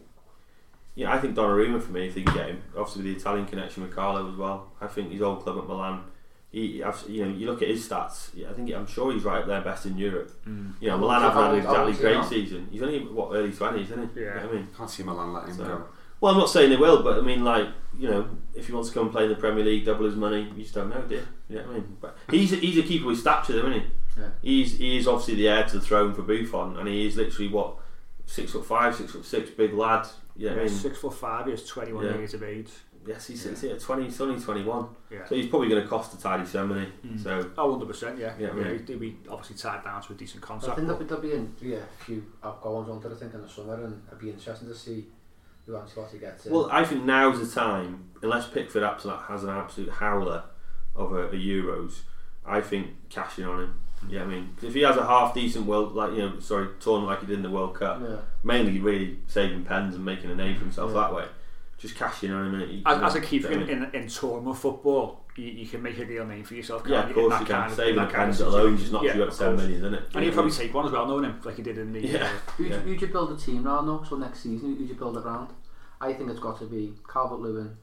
yeah, I think Donnarumma for me, if they can get him, obviously with the Italian connection with Carlo as well. I think his old club at Milan. He, I've, you know, you look at his stats. I think I'm sure he's right up there, best in Europe. Mm. You know, Milan haven't had an exactly great now? season. He's only what early twenties, isn't he? Yeah. You know I mean. Can't see Milan letting him go. Well, I'm not saying they will, but I mean, like, you know, if he wants to come and play in the Premier League, double his money, you just don't know, do you? You know what I mean? But he's a, he's a keeper with stature, though, isn't he? Yeah. He's he is obviously the heir to the throne for Buffon, and he is literally what six foot five, six foot six, big lad. You know what I yeah, mean? six foot five, he's 21 Yeah. years of age. Yes, he's, he's at twenty, he's only twenty one, Yeah. so he's probably going to cost a tidy some money. So Oh, 100%, yeah. Yeah, yeah, right. he'd be obviously tied down to a decent contract. I think there'll be, there'll be, in, yeah, a few outgoings on to I think in the summer, and it'd be interesting to see who Ancelotti gets in. Well, I think now's the time, unless Pickford absolute, has an absolute howler of a, a Euros, I think cashing on him. Hmm. Yeah, I mean, 'cause if he has a half decent world, like you know, sorry, tournament like he did in the World Cup, yeah. mainly really saving pens and making a name for himself Yeah. that way. Just cashing on him. He- As, as a keeper you know in, what I mean? in, in tournament football, you, you can make a real name for yourself. yeah, can't of you, in course that you can. kind of- Saving in a that kind of alone situation. just knocks Yeah, you up of seven course. million, doesn't it? And he'll probably take one as well, knowing him, like he did in the. Yeah. Uh, Who'd, Yeah. who'd you build a team around though? So next season, who'd you build it around? I think it's got to be Calvert Lewin,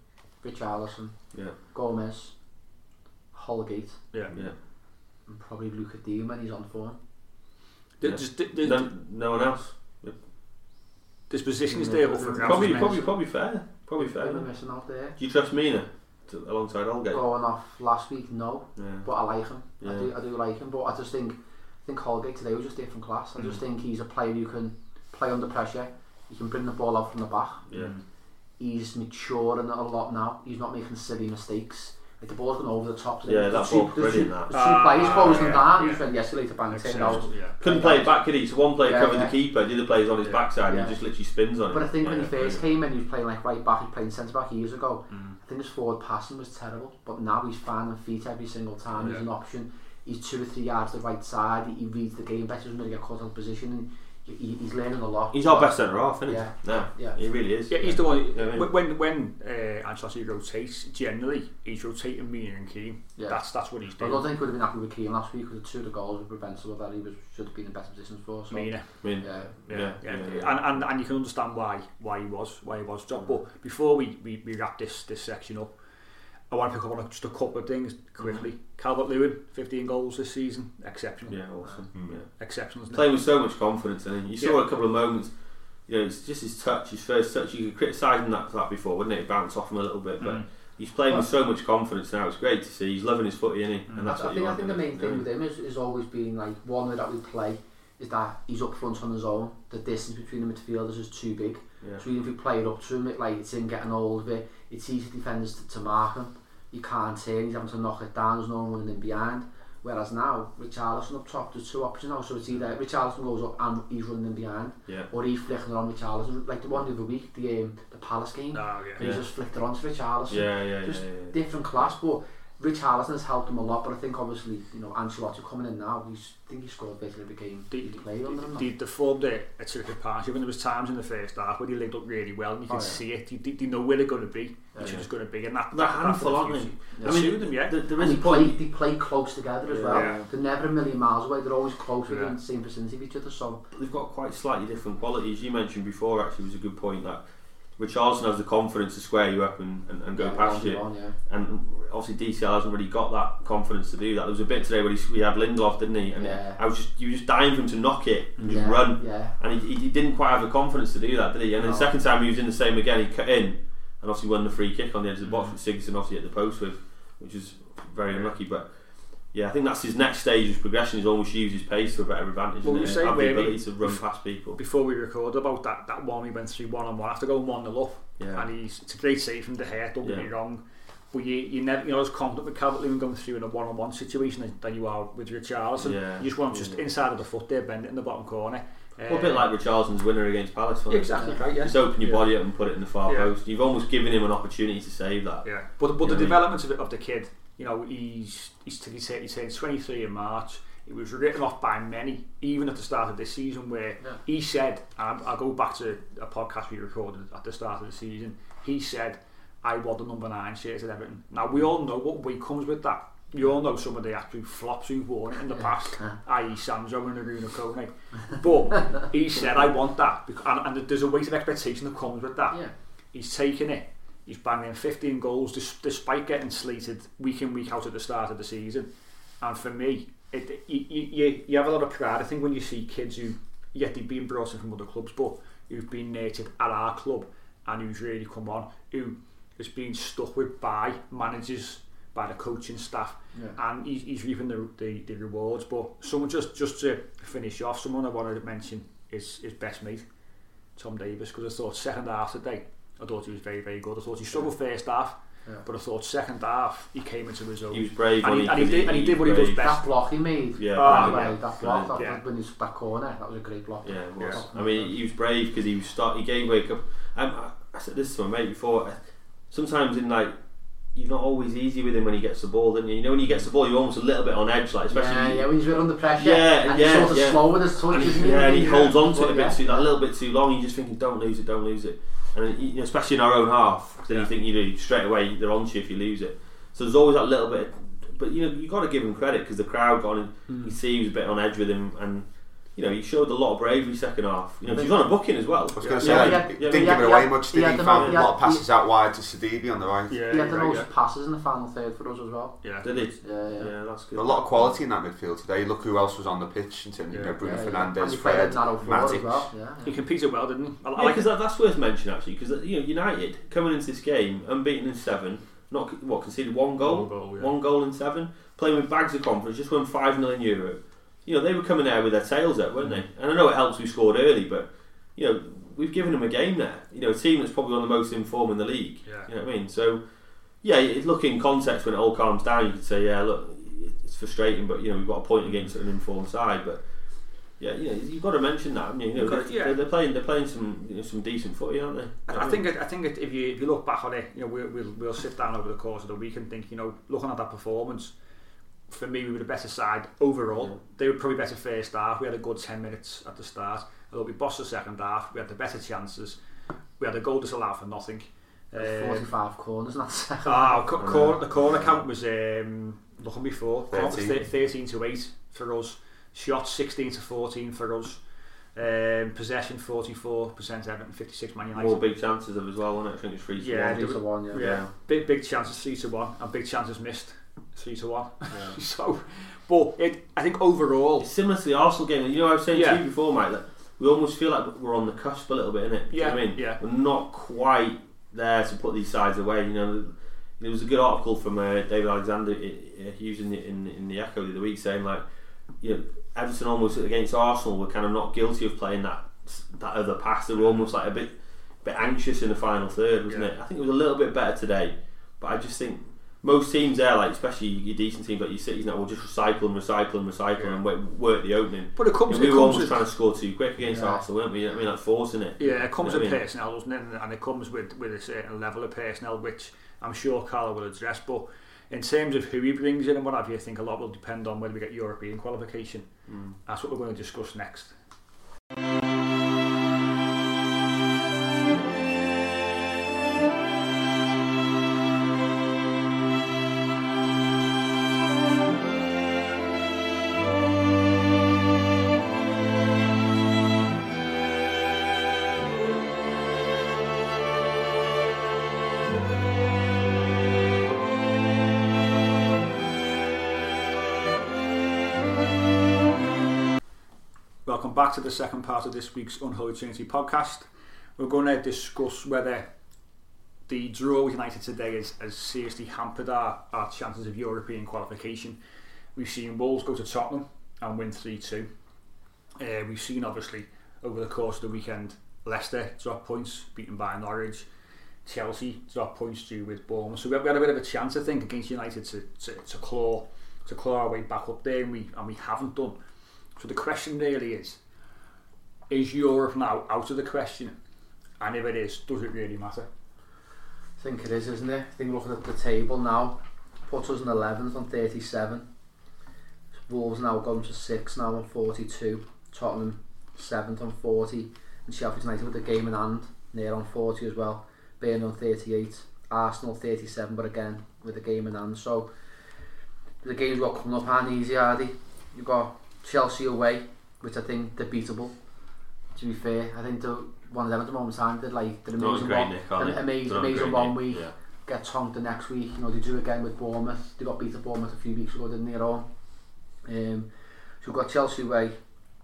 Richarlison, Yeah, Gomes, Holgate, yeah. yeah. and probably Lucas Digne when he's on form. There- Yeah. Just, there- there- No, no one else. there's positions there up for grabs. Probably, probably, probably fair. Probably fair. I missing out there? Do you trust Mina to, alongside Holgate? Going off last week, no, Yeah. but I like him. I do, I do like him, but I just think, I think Holgate today was just different class. I just Mm. think he's a player who can play under pressure. He can bring the ball out from the back. Yeah. He's maturing a lot now. He's not making silly mistakes. Like the ball's gone over the top. today. Yeah, The that two- brilliant, two- that. The two Ah, players closing yeah, down. yeah. He's went yesterday to bang turned out. Exceptional, yeah. Couldn't play it back, could he? So one player Yeah, covered yeah. the keeper, the other player's on his Yeah. backside, Yeah. and he just literally spins on it. But I think when he first brilliant. came in, he was playing like right back. He played centre back years ago. Mm. I think his forward passing was terrible, but now he's finding feet every single time. He's an option. He's two or three yards to the right side. He, he reads the game better. Doesn't really get caught out of position. And he, he- he's learning a lot. He's our best centre half, isn't he? Yeah. No, Yeah. he really is. Yeah, he's the one. Yeah, I mean- when when uh, Ancelotti rotates, generally he's rotating Mina and Keane. Yeah. That's that's what he's doing. I don't think we'd have been happy with Keane last week because the two of the goals were preventable that he was should have been in better positions for. So, Mina. I mean, yeah. Yeah, Yeah, yeah, yeah, yeah. And, and and you can understand why why he was why he was dropped. But before we, we, we wrap this this section up, I want to pick up on just a couple of things quickly. Calvert Lewin, 15 goals this season, exceptional, yeah, awesome. Yeah. exceptional. Isn't it? Playing with so much confidence, and you saw Yeah. a couple of moments. You know, it's just his touch, his first touch. You could criticise him that, that before, wouldn't it? It bounced off him a little bit, but Mm. he's playing with so much confidence now. It's great to see. He's loving his footy, isn't he? Mm. And that's I, what I you think I think the main thing with him is, is always being like one way that we play is that he's up front on his own. The distance between the midfielders is too big. Yeah. So even if we play it up to him, it, like it's him getting hold of it. It's easy defenders to, to mark him. You can't turn, he's having to knock it down, there's no one running in behind. Whereas now, Richarlison up top, there's two options now. So it's either Richarlison goes up and he's running in behind, yeah. or he's flicking on Richarlison. Like the one the other week, the um, the Palace game, oh, yeah, he yeah. just flicked it on to Richarlison. Yeah, yeah, just yeah, yeah, yeah. different class, but Richarlison has helped him a lot. But I think obviously, you know, Ancelotti coming in now, he's I think he scored basically every game The, he played under him. the, the formed a, a terrific partnership and there was times in the first half where they linked up really well and you can Oh, yeah. see it. You, they, they know where they're going to be, which Yeah. is going to be, and that, They're that, handful, that aren't they? I I mean, mean, them, yeah. there, there and is they a play, point. they play close together as Yeah. well. Yeah. They're never a million miles away. They're always close Yeah. within the same vicinity of each other. So They've got quite slightly different qualities. You mentioned before, actually, was a good point that Richarlison has the confidence to square you up and, and, and go yeah, past you. one, yeah. and obviously DCL hasn't really got that confidence to do that. There was a bit today where he, we had Lindelof, didn't he? And Yeah. I was just you were just dying for him to knock it and just run, Yeah, and he, he didn't quite have the confidence to do that, did he? And then the second time he was in the same again, he cut in and obviously won the free kick on the edge of the Mm. box, which Sigurdsson obviously hit the post with, which is very unlucky. But yeah, I think that's his next stage of progression. Is almost use his pace to a better advantage. Well, isn't we it? say have the ability to run past people. before we record about that, that one we went through one on one after going one nil up, Yeah. and he's it's a great save from the head. Don't get me wrong, but you you never you know as confident with Calvert Lewin going through in a one on one situation than, you are with Richarlison. Yeah. You just want him just inside of the foot there, bend it in the bottom corner. Well, a bit like Richarlison's winner against Palace. exactly right. Yeah. Just open your Yeah. body up and put it in the far Yeah. post. You've almost given him an opportunity to save that. Yeah, but but You the know I mean? development of, it, of the kid, you know, he's he's he turned, he turned 23 in March. He was written off by many, even at the start of this season, where Yeah. he said, um, and I'll go back to a podcast we recorded at the start of the season. He said, "I want the number nine shirt at Everton." Now we all know what weight comes with that. You all know some of the absolute flops who've worn it in the past, i.e. Sandro and Arouna Koné. But he said, "I want that," and, and there's a weight of expectation that comes with that. yeah. He's taken it. He's banging in 15 goals despite getting slated week in week out at the start of the season. And for me, it, you, you, you have a lot of pride. I think when you see kids who yet they've been brought in from other clubs, but who've been nurtured at our club and who's really come on, who has been stuck with by managers, by the coaching staff, Yeah. and he's, he's reaping the, the, the rewards. But someone just just to finish off, someone I wanted to mention is his best mate, Tom Davies, because I thought second half today, I thought he was very very good. I thought he struggled first half, Yeah. but I thought second half he came into his own. He was brave and when he, he, and he 'cause did, and he did what he does brave. best. That block he made. Yeah, Ah, by the yeah. way, that block, that, Yeah. when he's that corner, that was a great block. Yeah, it was. Yeah. I mean, he was brave because he was start. He gave wake up. Um, I, I said this to my mate before. uh, Sometimes in like. You're not always easy with him when he gets the ball, don't you? You know when he gets the ball, you're almost a little bit on edge, like especially. yeah, yeah, when he's a bit under pressure. Yeah, and yeah, he's sort of yeah. slow with his touch. and he, yeah, and he holds on to it a Yeah. bit too, like, a little bit too long. You're just thinking, don't lose it, don't lose it. And especially in our own half, 'cause then you think you do straight away they're on to you if you lose it. So there's always that little bit, but you know you got to give him credit because the crowd got on. You see hmm. he was a bit on edge with him, and you know he showed a lot of bravery second half. You know 'cause he was on a booking as well. I was going to say, yeah, he yeah, didn't yeah, give it away yeah, much, did yeah, he? Found a lot of yeah, passes out wide to Sidibé on the right. Yeah, He had the most yeah. passes in the final third for us as well. Yeah. Did he? Yeah, yeah. Yeah, that's good. A lot of quality in that midfield today. Look who else was on the pitch in terms of you know, Bruno Yeah, yeah. Fernandes, And Fred, at as Matic. well. Yeah, He competed well, didn't he? I, I Yeah, like because that, that's worth mentioning actually. Because uh, you know United coming into this game unbeaten in seven, not what conceded one goal, One goal, yeah. one goal in seven, playing with bags of confidence, just won five million euro. You know they were coming there with their tails up, weren't they? And I know it helps we scored early, but you know we've given them a game there. You know a team that's probably on the most in form in the league. Yeah. You know what I mean? So yeah, look in context when it all calms down, you could say yeah, look, it's frustrating, but you know we've got a point against an informed side, but. Yeah, you know, you've got to mention that. you? You know, to- they're, yeah. they're playing. They're playing some, you know, some decent footy, aren't they? I, I think I think if you if you look back on it, you know, we'll, we'll we'll sit down over the course of the week and think, you know, looking at that performance, for me, we were the better side overall. They were probably better first half. We had a good ten minutes at the start. Although we bossed the second half, we had the better chances. We had a goal disallowed for nothing. Um, 45 corners, second. Ah, co- cor- the corner count was um, looking before. Count was 13. thir- 13 to 8 for us. Shots 16 to 14 for us. Um, possession 44% Everton, 56 Man United. More big chances of as well, wasn't it? I think it's three to Yeah, one. Three to one, yeah. yeah. big big chances 3 to 1 and big chances missed 3 to 1. *laughs* so, but it, I think overall, It's similar to the Arsenal game. You know, I was saying Yeah. to you before, mate, that we almost feel like we're on the cusp a little bit, innit? Do you know Yeah, I mean? yeah. We're not quite there to put these sides away. You know, there was a good article from uh, David Alexander uh, using it in, in the Echo the other week saying, like, you know, Everton almost against Arsenal were kind of not guilty of playing that that other pass. They were almost like a bit bit anxious in the final third, wasn't Yeah. it? I think it was a little bit better today, but I just think most teams there, like especially your decent teams like your cities now, will just recycle and recycle and recycle and work, work the opening. but it comes, Yeah, we it were comes almost with, trying to score too quick against Yeah. Arsenal, weren't we? You know I mean, like forcing it. Yeah, it comes You know with I mean? personnel, doesn't it? And- it comes with, with a certain level of personnel, which I'm sure Carlo will address. But in terms of who he brings in and what have you, I think a lot will depend on whether we get European qualification. Hmm. That's what we're going to discuss next. Welcome back to the second part of this week's Unholy Trinity podcast. We're going to discuss whether the draw with United today has, has seriously hampered our, our chances of European qualification. We've seen Wolves go to Tottenham and win 3 2. Uh, we've seen, obviously, over the course of the weekend, Leicester drop points, beaten by Norwich. Chelsea drop points due with Bournemouth. So we had, we had a bit of a chance, I think, against United to, to, to claw to claw our way back up there, and we and we haven't done. So the question really is: Is Europe now out of the question? And if it is, does it really matter? I think it is, isn't it? I think looking at the table now, puts us in 11th on 37. Wolves now gone to 6 now on 42. Tottenham 7th on 40. And Sheffield United with a game in hand, near on 40 as well. Burnley on 38. Arsenal 37, but again with a game in hand. So the games got coming up aren't easy, they? You've got Chelsea away, which I think they're beatable. To be fair, I think the one of them at the moment time did like the They're amazing one, Nick, amazing, They're amazing one week. Yeah. Get tonked the next week. You know they drew again with Bournemouth. They got beat at Bournemouth a few weeks ago, didn't they? At home. Um, so we've got Chelsea away,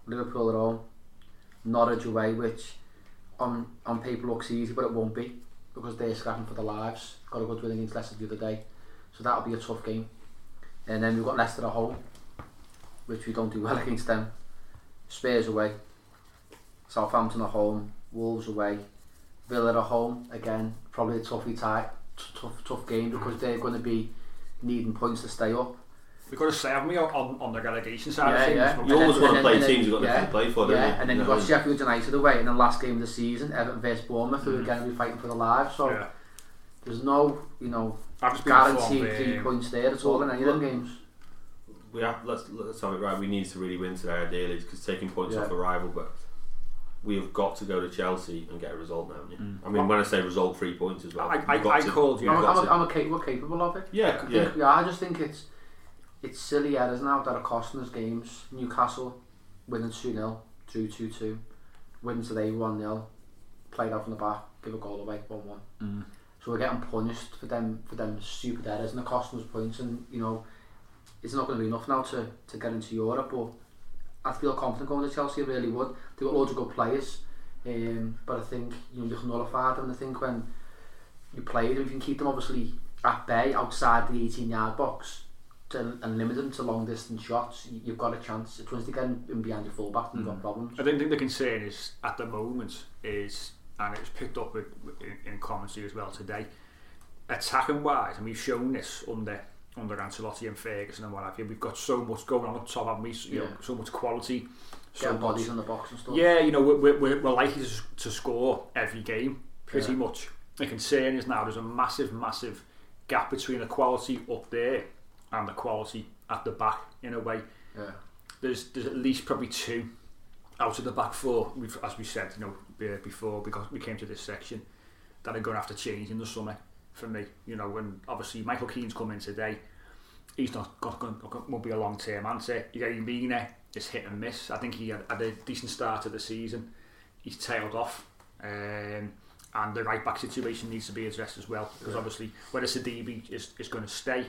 Liverpool at home, Norwich away, which on on paper looks easy, but it won't be because they're scrapping for their lives. Got a good win against Leicester the other day, so that'll be a tough game. And then we've got Leicester at home, which we don't do well *laughs* against them. Spurs away, Southampton at home, Wolves away, Villa at home again. Probably a toughy tie, t- tough tough game because they're going to be needing points to stay up. We've got to say, haven't on, on the relegation side of Yeah, things? yeah. But You always And want to then- play and then- teams you've got yeah, to play for, don't yeah, and then You you've got Sheffield United away in the last game of the season, Everton versus Bournemouth, who are going to be fighting for their lives. So yeah. there's no, you know, I've guaranteed three points there at all in any of them games. We have, let's, let's have it right. We need to really win today, ideally, because taking points Yeah. off a rival. But we have got to go to Chelsea and get a result now. haven't you? I mean, when I say result, three points as well. I, I, got I to, called you. I'm, got I'm, to- I'm okay, we're capable of it. yeah, I yeah. think, yeah, I just think it's it's silly errors now that are costing us games. Newcastle winning 2 0, drew 2 2, winning today 1 0, played out from the back, give a goal away 1 1. Mm. So we're getting punished for them for them stupid errors and they're costing us points. And you know, it's not going to be enough now to, to get into Europe. But I feel confident going to Chelsea, I really would. They've got loads of good players. Um, but I think you know, you can nullify them. I think when you play them, if you can keep them obviously at bay outside the 18 yard box to, and limit them to long distance shots, you, you've got a chance. It's once they get in, in behind your fullback, you've got problems. I don't think the concern is at the moment is, and it was picked up with- in, in commentary as well today. Attacking wise, and we've shown this under under Ancelotti and Ferguson and what have you. We've got so much going on up top, haven't we? You know, so much quality, so Getting much bodies in the box and stuff. Yeah, you know, we're, we're, we're likely to, to score every game, pretty Yeah. much. The concern is now there's a massive, massive gap between the quality up there and the quality at the back, in a way. Yeah. There's there's at least probably two out of the back four, we've, as we said, you know, before because we came to this section, that are going to have to change in the summer for me. You know, and obviously Michael Keane's coming today. He's not got, got, won't be a long term answer. Yerry Mina is hit and miss. I think he had, had a decent start to the season. He's tailed off. Um, and the right back situation needs to be addressed as well because obviously whether Sidibé is, is going to stay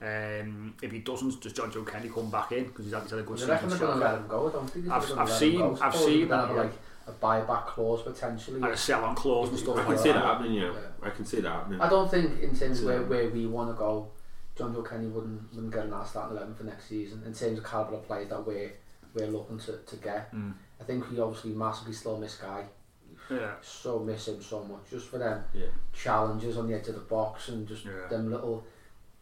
um, if he doesn't does Jonjoe Kenny come back in because he's had, he's had a good season reckon they're so going to far. let him go. I don't think they're I've- I've seen- I've seen that, like a buyback clause potentially. and a sell on clause and stuff I can that see that happening, know. Yeah. I can see that happening. I don't think in terms of where, where we want to go, Jonjoe Kenny wouldn't wouldn't get an our starting eleven for next season. In terms of calibre of players that we're we're looking to, to get, Mm. I think we obviously massively still miss Gueye. yeah So miss him so much just for them Yeah. challenges on the edge of the box and just Yeah. them little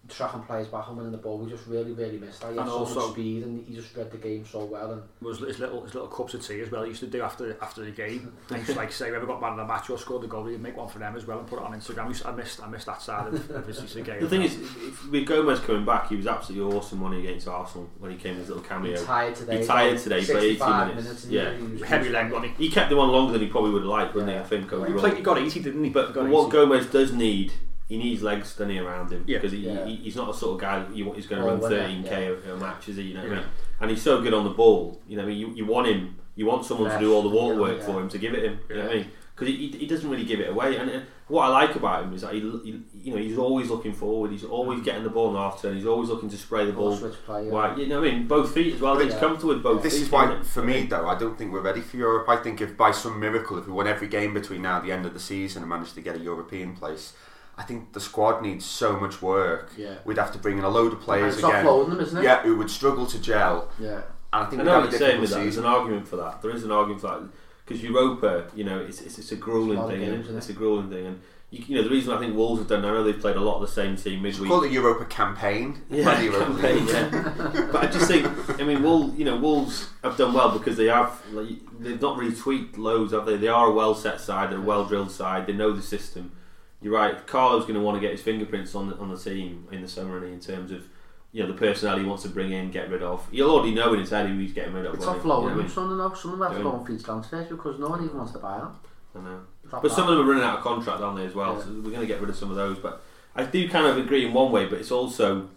tracking players back and winning the ball. We just really really missed that. He had And so also- much speed and he just read the game so well. And was his little his little cups of tea as well he used to do after after the game and *laughs* he used to like say whoever got man of the match or scored the goal he'd make one for them as well and put it on Instagram I, used, I missed I missed that side of, of his, his game The thing is, if, with Gomes coming back, he was absolutely awesome when he against Arsenal when he came in his little cameo. he tired today. He tired about today, but 80 65 minutes. Yeah. he was- heavy leg wasn't he He kept him on longer than he probably would have liked, wouldn't he? Yeah. I think Well, he, overall. played, he got 80 didn't he But, He got but what Gomes does need, he needs legs, doesn't around him? Yeah. Because he, Yeah. he, he's not a sort of guy that you want, he's going Oh, to run winner, 13k a, a match, is he? You know what I mean? And he's so good on the ball. You know, I mean, you, you want him, you want someone to do all the water work yeah. for him to give it him. You know what I mean? Because he, he, he doesn't really give it away. And, and what I like about him is that he, he, you know, he's always looking forward. He's always getting the ball in the half turn. He's always looking to spray the Ball ball. switch play. yeah. Why, you know what I mean? Both feet as well. He's Yeah. comfortable with both This feet. is why, for me though, I don't think we're ready for Europe. I think if by some miracle, if we won every game between now and the end of the season and managed to get a European place, I think the squad needs so much work. Yeah. We'd have to bring in a load of players it's again. offloading them, isn't it? Yeah, who would struggle to gel. Yeah. And I think I we'd know have what a you're saying with that. There's an argument for that. There is an argument for that because Europa, you know, it's it's, it's a grueling It's a thing. games, isn't isn't it? It's a grueling thing, and you, you know the reason I think Wolves have done. I know they've played a lot of the same team midweek. Call it Europa campaign. yeah, Not Europa *laughs* campaign, League. yeah. but I just think, I mean, Wolves, you know, Wolves have done well because they have, like, they've not really tweaked loads, have they? They are a well set side, they're a well drilled side, they know the system. You're right. Carlo's going to want to get his fingerprints on the, on the team in the summer, in terms of you know the personnel he wants to bring in, get rid of. He'll already know in his head who he's getting rid of. It's offloading You know I mean? Some of them, some of them have to go on free transfers because no one even wants to buy them. I know. But that. some of them are running out of contract, aren't they, as well? Yeah. So we're going to get rid of some of those. But I do kind of agree in one way, but it's also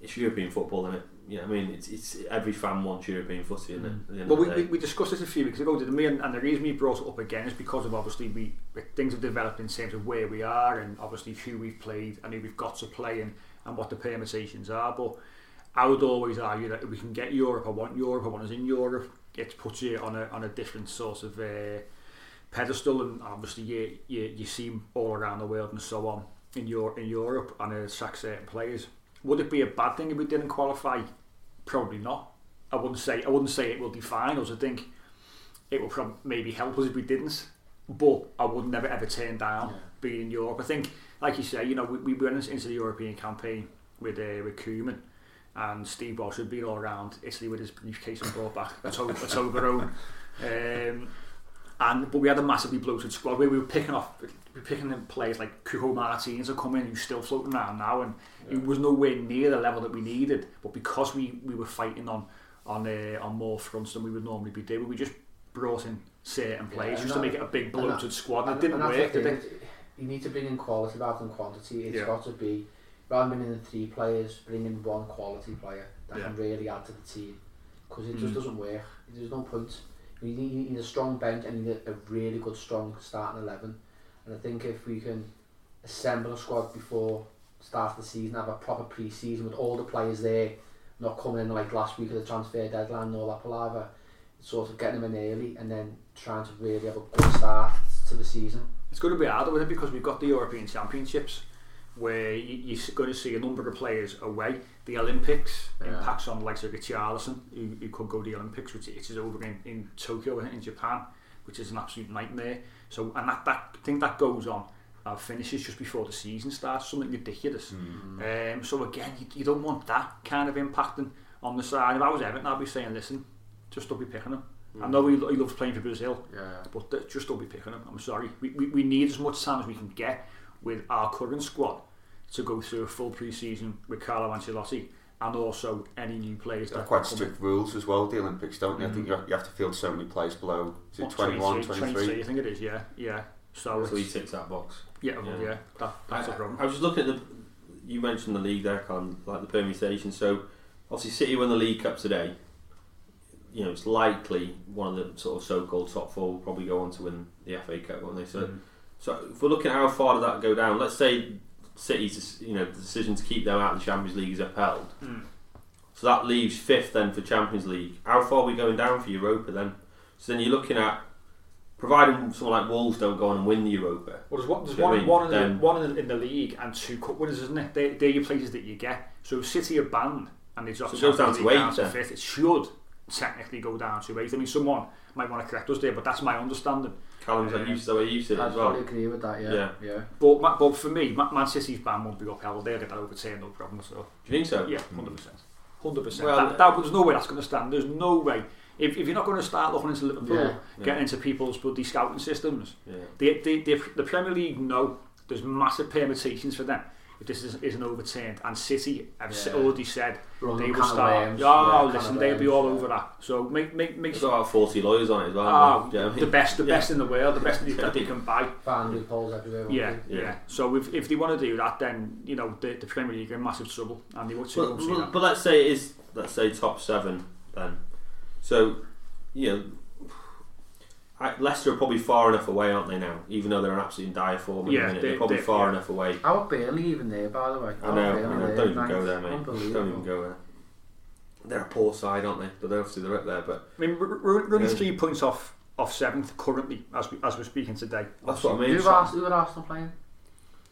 it's European football, isn't it? What I mean, it's, it's every fan wants European footy, isn't it? Well, we, we, we discussed this a few weeks ago, didn't we? And, and the reason we brought it up again is because of obviously we things have developed in terms of where we are and obviously who we've played and who we've got to play and, and what the permutations are. But I would always argue that if we can get Europe, I want Europe, I want us in Europe. It puts you on a on a different sort of uh, pedestal, and obviously you, you you see all around the world and so on in your in Europe and uh, sack certain players. Would it be a bad thing if we didn't qualify? Probably not. I wouldn't say I wouldn't say it will define us. I think it will probably maybe help us if we didn't. But I would never ever turn down being in Europe. I think, like you say, you know, we, we went into the European campaign with uh, with Koeman and Steve Walsh had been all around Italy with his briefcase and brought back a, to- a Toblerone. *laughs* Um, and but we had a massively bloated squad where we were picking off we were picking in players like Cuco Martina are coming who's still floating around now and it was nowhere near the level that we needed but because we, we were fighting on on uh, on more fronts than we would normally be doing we just brought in certain players Yeah, just to make it a big and bloated that- squad. And And, it didn't and work, did it? You need to bring in quality rather than quantity. It's Yeah. got to be, rather than bringing in three players, bring in one quality player that Yeah. can really add to the team. Because it Mm. just doesn't work. There's no point. You need, you need a strong bench and you need a, really good, strong starting 11. And I think if we can assemble a squad before start of the season, have a proper pre-season with all the players there, not coming in like last week of the transfer deadline and all that palaver, sort of getting them in early and then trying to really have a good start to the season. It's going to be harder with it because we've got the European Championships where you, you're going to see a number of players away. The Olympics Yeah. impacts on like Richarlison, who, who could go to the Olympics, which, is over in, in Tokyo in Japan, which is an absolute nightmare. So, and that, that I think that goes on. Uh, finishes just before the season starts, something ridiculous. Um, so again, you, you don't want that kind of impacting on the side. If I was Everton, I'd be saying, listen, just don't be picking him. I know he, he loves playing for Brazil, Yeah. but th- just don't be picking him. I'm sorry. We, we, we need as much time as we can get with our current squad to go through a full pre-season with Carlo Ancelotti and also any new players There are that quite come in. strict rules as well, the Olympics, don't they? I think you have, you have to field so many players below. Is it What, 21, 23, 23? I think it is, yeah. Yeah. So, So he ticks that box. yeah, Yeah. yeah, that, that's I, a problem. I was just looking at the. You mentioned the league there, Con, like the permutation. So obviously, City won the League Cup today. You know, it's likely one of the sort of so-called top four will probably go on to win the FA Cup, won't they? So, Mm. So if we're looking at how far did that go down, let's say City's, you know, the decision to keep them out of the Champions League is upheld. Mm. So that leaves fifth then for Champions League. How far are we going down for Europa then? So then you're looking at, providing someone like Wolves don't go on and win the Europa. Well, there's one, there's Do you know one, one, in the, one in, the, in the league and two cup winners, isn't it? They, they're your places that you get. So if City are banned and they've got So it goes down to eight then? fifth, it should technically go down two ways. I mean, someone might want to correct us there, but that's my understanding. Callum's yeah. used to the way you said as well. I agree with that, yeah. yeah. yeah. But, but for me, Man City's ban won't be upheld. They'll get that overturned, no problem. So. Do you think so? Yeah, hmm. 100%. 100%. Well, that, that, there's no way that's going to stand. There's no way. If, if you're not going to start looking into Liverpool, yeah, yeah. getting into people's bloody scouting systems, yeah. the, the, the, the Premier League know there's massive permutations for them. If this is, isn't overturned. And City have Yeah. already said Run they will start. worms. Oh, Yeah, listen, they'll be all over that. So make make make There's about 40 lawyers on it as well. do you know what I the mean? best, the Yeah. best in the world, the best that *laughs* they can buy. Find loopholes everywhere. Yeah, yeah, Yeah. So if, if they want to do that, then you know the, the Premier League are in massive trouble, and they would see, But, won't see but, that. but let's say it is, let's say top seven then. So, you know, I, Leicester are probably far enough away, aren't they now? Even though they're an absolute in dire form Yeah, the minute, they- they're probably they- far yeah. enough away. How about Burnley even there, by the way? I know, I know. Don't even ninth? go there, mate. Don't even go there. They're a poor side, aren't they? But obviously they're up there. But I mean, we're, we're running Yeah. three points off off seventh currently as we as we're speaking today. that's what I mean. Who are Ars- who are Arsenal playing?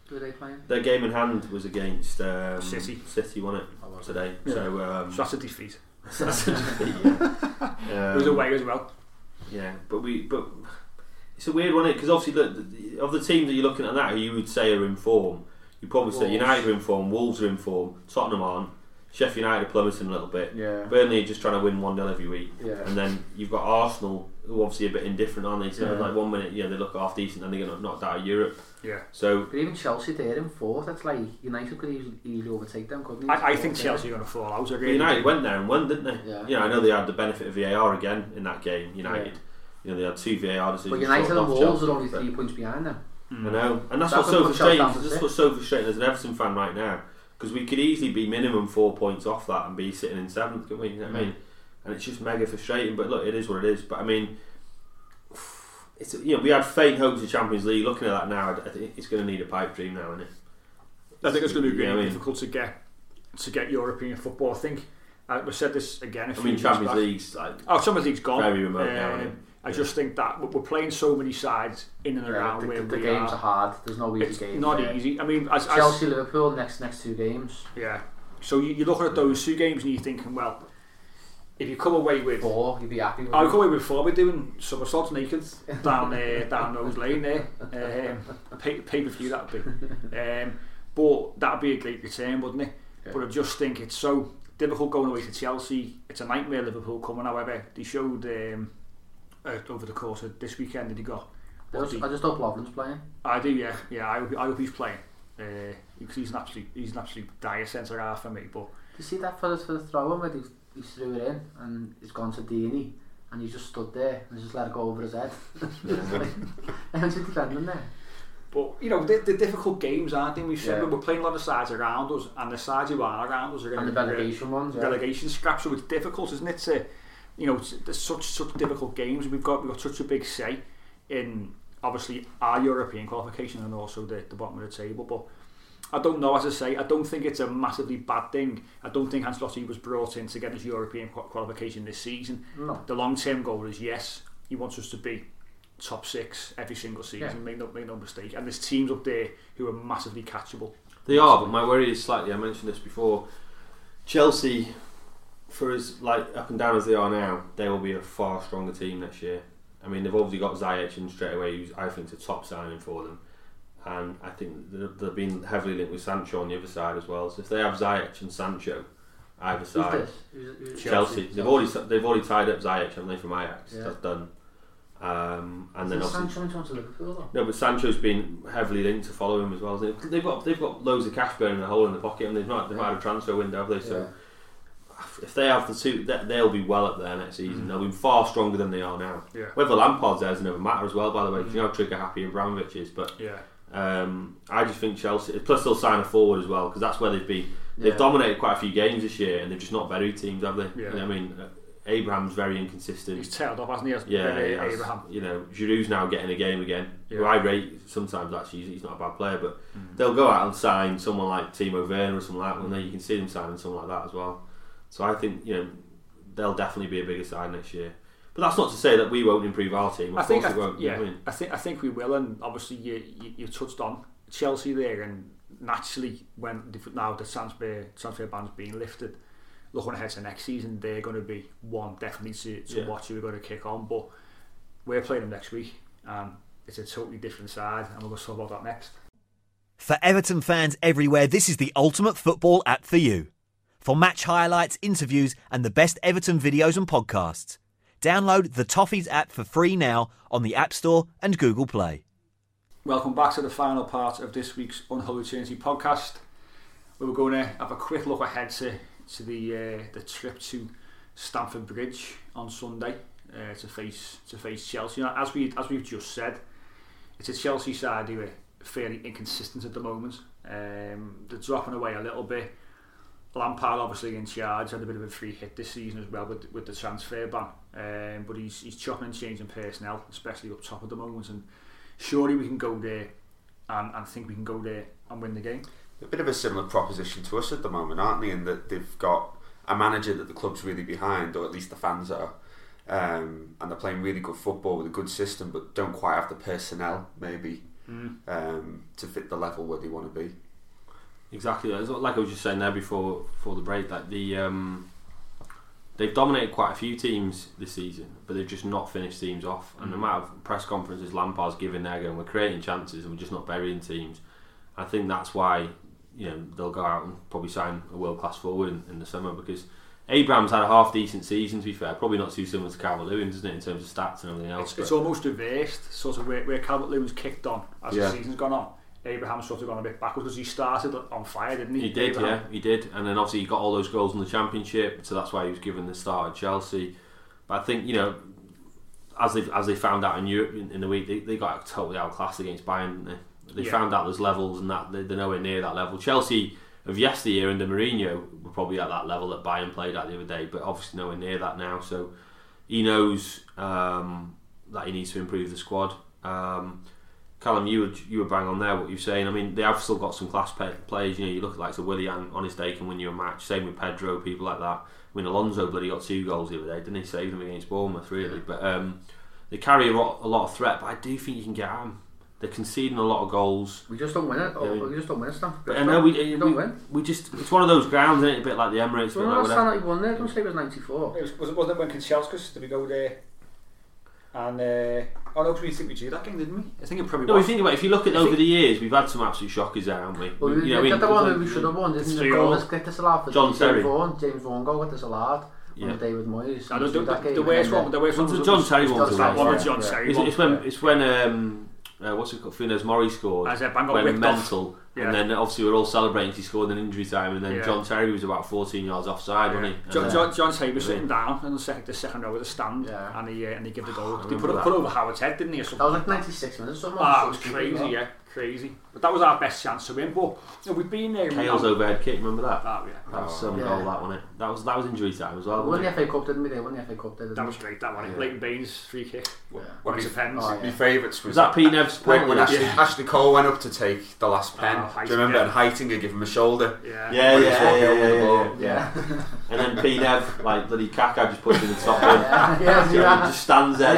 Who are they playing? Their game in hand was against um, City. City, won it Oh, was it? today. Yeah. So um, So that's a defeat. *laughs* that's a defeat, yeah. *laughs* It was Um, away as well. Yeah, but we but it's a weird one because obviously look, of the teams that you're looking at now, who you would say are in form. You probably say United are in form, Wolves are in form, Tottenham aren't, Sheffield United are plummeting a little bit. Yeah. Burnley are just trying to win one 0 every week, Yeah. and then you've got Arsenal, who obviously are a bit indifferent, aren't they? So Yeah. like one minute, yeah, they look half decent, then they get knocked out of Europe. Yeah. So But even Chelsea there in fourth, that's like United could easily, easily overtake them, couldn't they? I, I think Fourth, Chelsea are going to fall out. I but really United do. went there and won, didn't they? Yeah. You know, I know they had the benefit of VAR again in that game. United, Yeah. you know, they had two VAR decisions. But United and Wolves Chelsea, are only three points behind them. I know, and that's That what's so frustrating. Chelsea down to That's what's so frustrating as an Everton fan right now because we could easily be minimum four points off that and be sitting in seventh. Couldn't we? You know what I mm. mean, and it's just mega frustrating. But look, it is what it is. But I mean, it's you know we had faint hopes of Champions League. Looking at that now, I think it's going to need a pipe dream now, isn't it? I think it's going to be Yeah, really I mean- difficult to get to get European football. I think uh, we said this again. A I few mean, years Champions back. League's like Oh, Champions League's gone. Very remote now, Um, isn't it? I just think that we're- we're playing so many sides in and Yeah, around the, where the we games are. are hard. There's no easy It's games. not yeah. easy. I mean, as, as Chelsea, Liverpool, next next two games. yeah. So you, you're looking at those two games and you're thinking, well, if you come away with Four, you'd be happy with I'll come away with four. We're doing somersaults naked *laughs* down there, down those lane there. Um, pay, pay per view that would be. Um, but that'd be a great return, wouldn't it? Yeah. But I just think it's so difficult going away to Chelsea. It's a nightmare Liverpool coming. However, they showed um, uh, over the course of this weekend that he got. I just, I hope Lovren's playing. I do, yeah, yeah. I hope, I hope he's playing. Uh, because he's an absolute, he's an absolute dire centre half for me. But Do you see that for the, for the throw in where he, he threw it in and it's gone to Deeney and e, he just stood there and just let it go over his head. *laughs* and just defending there. But, you know, they're, they're difficult games, aren't they? We've yeah. we're playing a lot of sides around us, and the sides who are around us are going to be... Uh, relegation ones, Relegation yeah. scraps, so it's difficult, isn't it, to, you know, there's such, such difficult games. We've got, we've got such a big say in, obviously, our European qualification and also the, the bottom of the table, but I don't know, as I say, I don't think it's a massively bad thing. I don't think Ancelotti was brought in to get his European qualification this season. No. The long term goal is yes, he wants us to be top six every single season. Yeah. Make no make no mistake. And there's teams up there who are massively catchable. They are, but my worry is slightly. I mentioned this before. Chelsea, for as like up and down as they are now, they will be a far stronger team next year. I mean, they've obviously got Ziyech in straight away, who's I think is a top signing for them, and I think they've they've been heavily linked with Sancho on the other side as well. So if they have Ziyech and Sancho either Who's side, this? Who's, who's Chelsea, they've already they've already tied up Ziyech, haven't they, from Ajax? Yeah. That's done. Um, and then Isn't obviously. Sancho went on to Liverpool though. No, but Sancho's been heavily linked to follow him as well. They've they've got they've got loads of cash burning a hole in the pocket, and they've not they've not had a transfer window, have they? So if they have the two, they- they'll be well up there next season. They'll be far stronger than they are now. Yeah. Whether Lampard's there is another matter as well. By the way, 'cause you know how trigger happy Abramovich is, but Yeah. Um, I just think Chelsea. Plus, they'll sign a forward as well because that's where they've been. They've Yeah. dominated quite a few games this year, and they've just not buried teams, have they? Yeah. I mean, uh, Abraham's very inconsistent. He's tailed off, hasn't he? As Yeah, he has. Abraham. You know, Giroud's now getting a game again. Who I rate sometimes actually. He's not a bad player, but Mm. they'll go out and sign someone like Timo Werner or something like that. And then you can see them signing someone like that as well. So I think you know they'll definitely be a bigger side next year. But that's not to say that we won't improve our team. Of I think, course I, it won't. you know yeah, I mean? I think I think we will, and obviously you, you, you touched on Chelsea there, and naturally when now the transfer transfer ban's being lifted, looking ahead to next season, they're going to be one definitely to, to Yeah. watch who we're going to kick on. But we're playing them next week, and it's a totally different side, and we're going to talk about that next. For Everton fans everywhere, this is the ultimate football app for you. For match highlights, interviews, and the best Everton videos and podcasts. Download the Toffees app for free now on the App Store and Google Play. Welcome back to the final part of this week's Unholy Trinity podcast. We were going to have a quick look ahead to, to the uh, the trip to Stamford Bridge on Sunday uh, to face to face Chelsea. Now, as we as we've just said, it's a Chelsea side who are fairly inconsistent at the moment. Um, they're dropping away a little bit. Lampard obviously in charge had a bit of a free hit this season as well with with the transfer ban, um, but he's he's chopping and changing personnel, especially up top at the moment. And surely we can go there and, and think we can go there and win the game. a bit of a similar proposition to us at the moment, aren't they? In that they've got a manager that the club's really behind, or at least the fans are, um, and they're playing really good football with a good system, but don't quite have the personnel maybe um, to fit the level where they want to be. Exactly. Like I was just saying there before before the break, like the um, they've dominated quite a few teams this season, but they've just not finished teams off. And the mm. amount of press conferences Lampard's giving there, going, "We're creating chances and we're just not burying teams." I think that's why you know they'll go out and probably sign a world class forward in, in the summer because. Abraham's had a half decent season to be fair, probably not too similar to Calvert Lewin, isn't it, in terms of stats and everything else. It's, it's almost reversed, sort of where, where Calvert Lewin's kicked on as Yeah. the season's gone on. Abraham's sort of gone a bit backwards because he started on fire, didn't he? He did, Abraham? yeah, he did, and then obviously he got all those goals in the championship, so that's why he was given the start at Chelsea. But I think you know, as they as they found out in Europe in, in the week, they, they got totally outclassed against Bayern. Didn't they? They Yeah. found out there's levels and that they- they're nowhere near that level. Chelsea of yesteryear under Mourinho were probably at that level that Bayern played at the other day, but obviously nowhere near that now. So he knows um, that he needs to improve the squad. Um, Callum, you were you were bang on there. What you're saying. I mean, they have still got some class pe- players. You know, you look at like so Willian on his day can win you a match. Same with Pedro, people like that. I mean, Alonso bloody got two goals the other day, didn't he? Save them against Bournemouth, really. But um, they carry a lot, a lot of threat. But I do think you can get them. They're conceding a lot of goals. We just don't win it. Oh, Yeah. we just don't win it, Stamford But I know we, we we, don't win. we just it's one of those grounds, isn't it? A bit like the Emirates. So bit when like last time that you won there, don't say it was 94. It was, was it wasn't it when Kanchelskis did we go there? And uh, oh no, 'cause we think we drew that game, didn't we? I think it probably No, we was. think about it, if you look at I over the years, we've had some absolute shockers there, haven't we? Well, we, You know, we, I the one it that we should have won, didn't It's the three goal all. was get disallowed for John James Terry. Vaughan, James Vaughan goal got disallowed Yeah. on David Moyes. No, the, He the, the, the worst one, the worst one was John Terry one was that one worst. with John Terry. It's, when it's when um, uh, what's it called? Funes Mori scored. As a bang got when whipped off. mental Yeah. And then obviously we're all celebrating he scored in injury time, and then Yeah. John Terry was about 14 yards offside, wasn't he? John, John, then- John Terry was sitting down in the second, the second row of the stand, Yeah. and he uh, and he gave the *sighs* goal. I He put, it, put over Howard's head, didn't he? Or something? That was like 96 minutes or something. Ah, it was crazy, yeah, crazy. But that was our best chance to win. But you know, we've been there. and we Cahill's overhead kick, remember that? Oh, yeah. That was some oh, Yeah. goal, that wasn't it? That was that was injury time as well. We Wasn't the? FA Cup, didn't we? They won the FA Cup, didn't That was great, that one. Yeah. Leighton Baines free kick. Yeah. One Piece of of pens. Oh, my yeah. favourites was Was that P Nev's when, penalty? when Ashley, Yeah. Ashley Cole went up to take the last oh, pen. Oh, Do you remember? Heitinger. And Heitinger gave him a shoulder. Yeah. Yeah, yeah, yeah, yeah, yeah, yeah. Yeah. And then P Nev, like bloody Kaká just puts in the top Yeah, *laughs* in. yeah, yeah, Do you know what I mean? yeah. just stands there,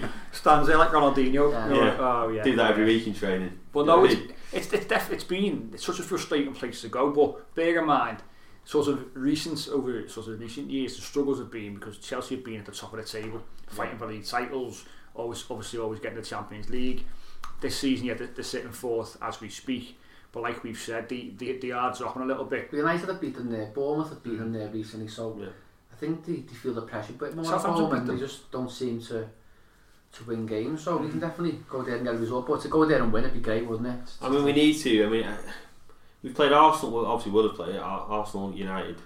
Yeah, stands there like Ronaldinho. Yeah. Yeah. Like, oh yeah. Do that every week in training. But no, it's it's it's, def- it's been it's such a frustrating place to go. But bear in mind, sort of recent over sort of recent years, the struggles have been because Chelsea have been at the top of the table, fighting for league titles, always obviously always getting the Champions League. This season, yeah, they're, they're sitting fourth as we speak. But like we've said, the the the are dropping a little bit. United have beaten there, Bournemouth have beaten mm. there recently, so yeah. I think they, they feel the pressure a bit more Southampton at home and they just don't seem to to win games. So we can definitely go there and get a result. But to go there and win, it'd be great, wouldn't it? I mean, we need to. I mean, uh, we've played Arsenal. Well, obviously, we'll have played Arsenal, United.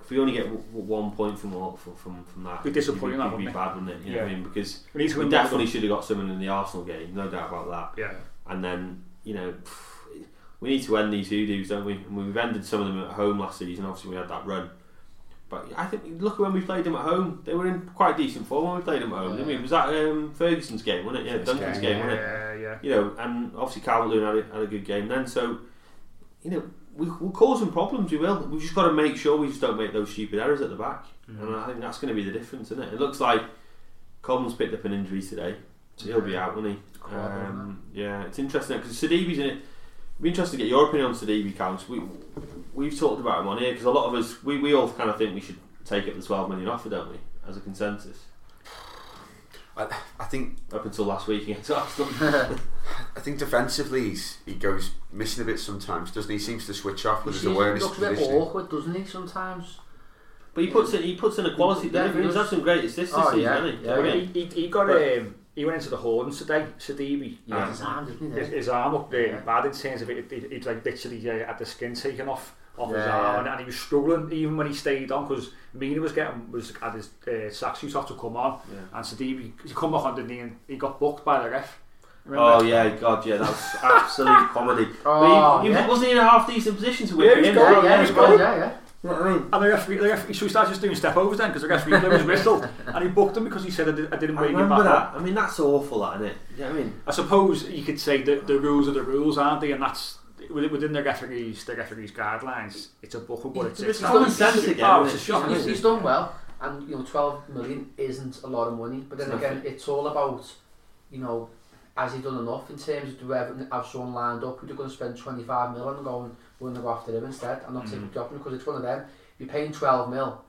If we only get w- w- one point from all- from from, from that, Be disappointing, it'd that, be, wouldn't it? bad, wouldn't it? You know what I mean? Because We need to we win definitely them. should have got someone in the Arsenal game, no doubt about that. Yeah. And then you know, pff, we need to end these hoodoos, don't we? And we've ended some of them at home last season. Obviously, we had that run. But I think look at when we played them at home; they were in quite decent form when we played them at home. Didn't we? Yeah. Was that um, Ferguson's game, wasn't it? Yeah, Duncan's game, game, wasn't it? Yeah, yeah. you know, and obviously Calvert Lewin had a, had a good game then. So, you know, we, we'll cause some problems. We will. We've just got to make sure we just don't make those stupid errors at the back, and I think that's going to be the difference, isn't it? It looks like Coleman's picked up an injury today, so he'll be out, won't he? Um, yeah, it's interesting because Sidibé's in it. It'd be interesting to get your opinion on Sidibé, Counts. We we've talked about him on here because a lot of us we, we all kind of think we should take up the twelve million offer, don't we, as a consensus? I, I think Up until last week against Arsenal. *laughs* I think defensively he's, he goes missing a bit sometimes, doesn't he? He seems to switch off He with his seems- awareness looks a bit awkward, doesn't he? Sometimes. But he puts in he puts in a quality Yeah, delivery. he He's does. had some great assists this Oh, season, yeah, hasn't he? yeah, I he, he, he got But- um, he went into the Hordens today, Sidibé. Yeah, and his arm, didn't he? his, his arm up there Yeah. bad in terms of it, it, it like literally uh, had the skin taken off off his arm yeah. and, and he was struggling even when he stayed on because Mina was getting was had his uh, sack suit off to come on Yeah. and Sidibé he come back on the knee and he got booked by the ref. Remember? Oh yeah, God, yeah, that was *laughs* absolute comedy. *laughs* Oh, he, he yeah. wasn't in a half decent position to Yeah, whip he it was Yeah, yeah, he going. was, yeah, yeah. What I mean? And the referee, the referee, so he started just doing step overs then because the referee blew his whistle *laughs* and he booked him because he said I, did, I didn't bring you remember back. that. I mean, that's awful, that isn't it? You know what I mean? I suppose you could say that the rules are the rules, aren't they? And that's within within the referees, the referees guidelines. It's a booking, but it's, It's it's common sense again. Oh, it's a shock. He's, he's done well, and you know, 12 million isn't a lot of money. But then It's again, nothing. it's all about, you know, has he done enough in terms of do we have, have someone lined up who's going to spend 25 mil and going, we're going to go after him instead and not take Mm. a job because it's one of them. If you're paying 12 mil,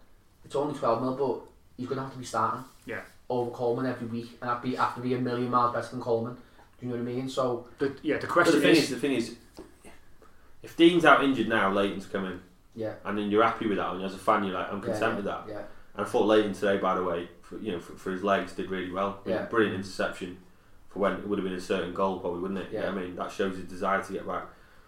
it's only 12 mil, but he's going to have to be starting Yeah. over Coleman every week, and that'd be have to be a million miles better than Coleman. Do you know what I mean? So The, yeah, the But question the thing is, is, the thing is, if Dean's out injured now, Leighton's coming, yeah, and then you're happy with that, and as a fan, you're like, I'm content yeah, with that. Yeah, And I thought Leighton today, by the way, for, you know, for, for his legs, did really well. Yeah. Brilliant interception for when it would have been a certain goal, probably, wouldn't it? Yeah. I mean, that shows his desire to get back.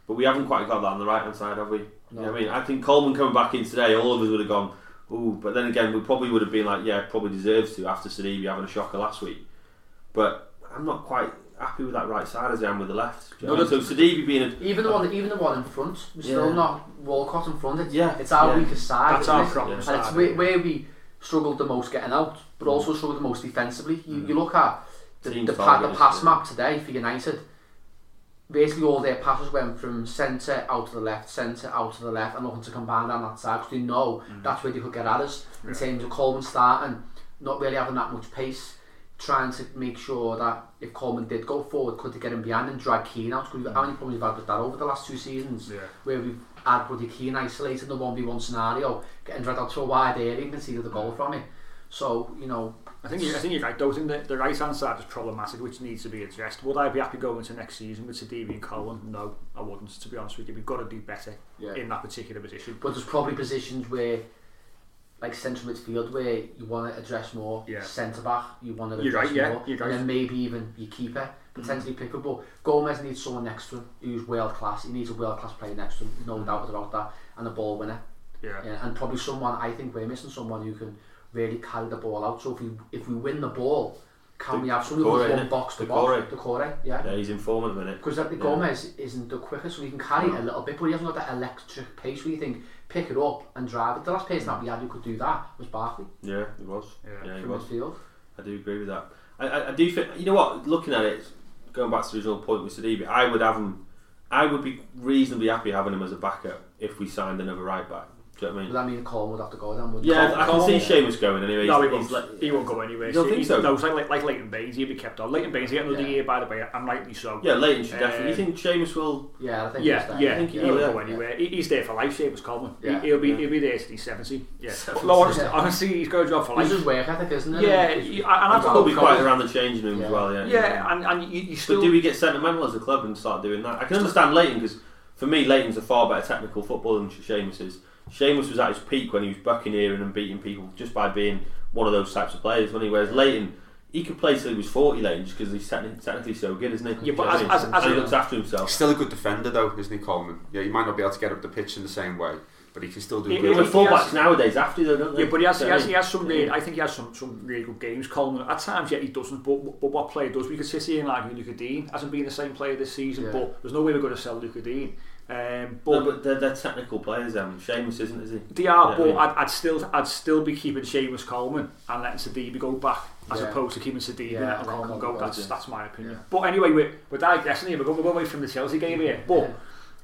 But we haven't quite got that on the right hand side, have we? You know I mean, I think Coleman coming back in today, all of us would have gone, ooh. But then again, we probably would have been like, yeah, probably deserves to after Sidibé having a shocker last week. But I'm not quite happy with that right side as I am with the left. Do you No, what so Sidibé being a Even the one, even the one in front, we're still Yeah. not Walcott in front. It's, Yeah, it's our yeah. weakest side. that's isn't our it? problem. Yeah. and it's side. where, where we struggled the most getting out, but also struggled the most defensively. You, you look at the, Team the, pa- the targets, pass yeah. map today for United. Basically, all their passes went from centre out to the left, centre out to the left, and looking to combine down that side because they know that's where they could get at us. In terms of Coleman starting, not really having that much pace, trying to make sure that if Coleman did go forward, could they get him behind and drag Keane out? Because how many problems we've had with that over the last two seasons? Yeah. where we've had Buddy Keane isolated in the 1v1 scenario, getting dragged out to a wide area and conceded the goal mm. from it. So, you know, I think I think you're right. Though I think the, the right hand side is problematic, which needs to be addressed. Would I be happy going into next season with Sidibé and Coleman? No, I wouldn't. To be honest with you, we've got to do better Yeah. in that particular position. but there's probably positions where like central midfield where you want to address more Yeah. centre back, you want to address right, yeah, more, you're and then maybe even your keeper mm. potentially pick up. But Gomes needs someone next to him who's world class. He needs a world class player next to him, no mm. doubt about that, and a ball winner. Yeah. Yeah, and probably someone I think we're missing someone who can really carry the ball out. So if we if we win the ball, can The- we have someone Doucouré, who's one innit? box to box? The core, yeah. Yeah, he's in form at the minute. Because the Yeah. Gomes isn't the quickest, so he can carry it a little bit, but he hasn't got that electric pace where you think pick it up and drive it. The last person that we had who could do that was Barkley Yeah, he was. Yeah. Yeah, he from was. midfield. I do agree with that. I, I, I do think you know what. Looking at it, going back to the original point with Sidibé, I would have him. I would be reasonably happy having him as a backup if we signed another right back. Do you know what I Would mean? that mean Coleman would have to go then? Would Yeah, Col- I can Col- see Seamus going anyway. No, he He's- won't. he's like- he won't go anywhere. You don't think He's- so? No, it's like, like, like Leighton Baines, he'll be kept on. Leighton Baines, he got another Yeah. year, by the way, and rightly so. Yeah, Leighton should definitely. You Um, think Seamus will? Yeah, I think Yeah, he's there. yeah, I think he he won't will, go yeah. anywhere. He, he's there for life, Seamus Coleman. Yeah. He, he'll be Yeah. he'll be there till he's seventy. Yeah, Seventy. no, honestly, Yeah. honestly, he's got a job for This life. is work ethic, isn't it? Yeah, It's- he- and I've He'll be quite around the changing room as well. Yeah. Yeah, and, and you, you But still do we get sentimental as a club and start doing that? I can understand Leighton because for me, Leighton's a far better technical footballer than Seamus is. Seamus was at his peak when he was buccaneering and beating people just by being one of those types of players, wasn't he? Whereas Leighton, he could play till he was 40, Leighton, just because he's techni- technically so good, isn't he? Yeah, but Do as- what I mean? as- as he looks after himself. He's still a good defender though, isn't he, Coleman? Yeah, he might not be able to get up the pitch in the same way, but he can still do He- good. he Even was- fullbacks nowadays have to, though, don't they? Yeah, but he has, Do he has, he has some. Really, I think he has some, some really good games. Coleman at times, yet he doesn't. But, but what player does? We could sit here and argue Lucas Digne hasn't been the same player this season. Yeah. But there's no way we're going to sell Lucas Digne. Um, No, but but they're, they're technical players. Um, Seamus isn't, is he? they are. Yeah, but I mean- I'd, I'd still, I'd still be keeping Seamus Coleman and letting Sidibé go back, as Yeah. opposed to keeping Sidibé Yeah, and letting let Coleman Coleman go. go, That's yeah. that's my opinion. Yeah. But anyway, we're, we're digressing here. We're going, we're going away from the Chelsea game here. But Yeah.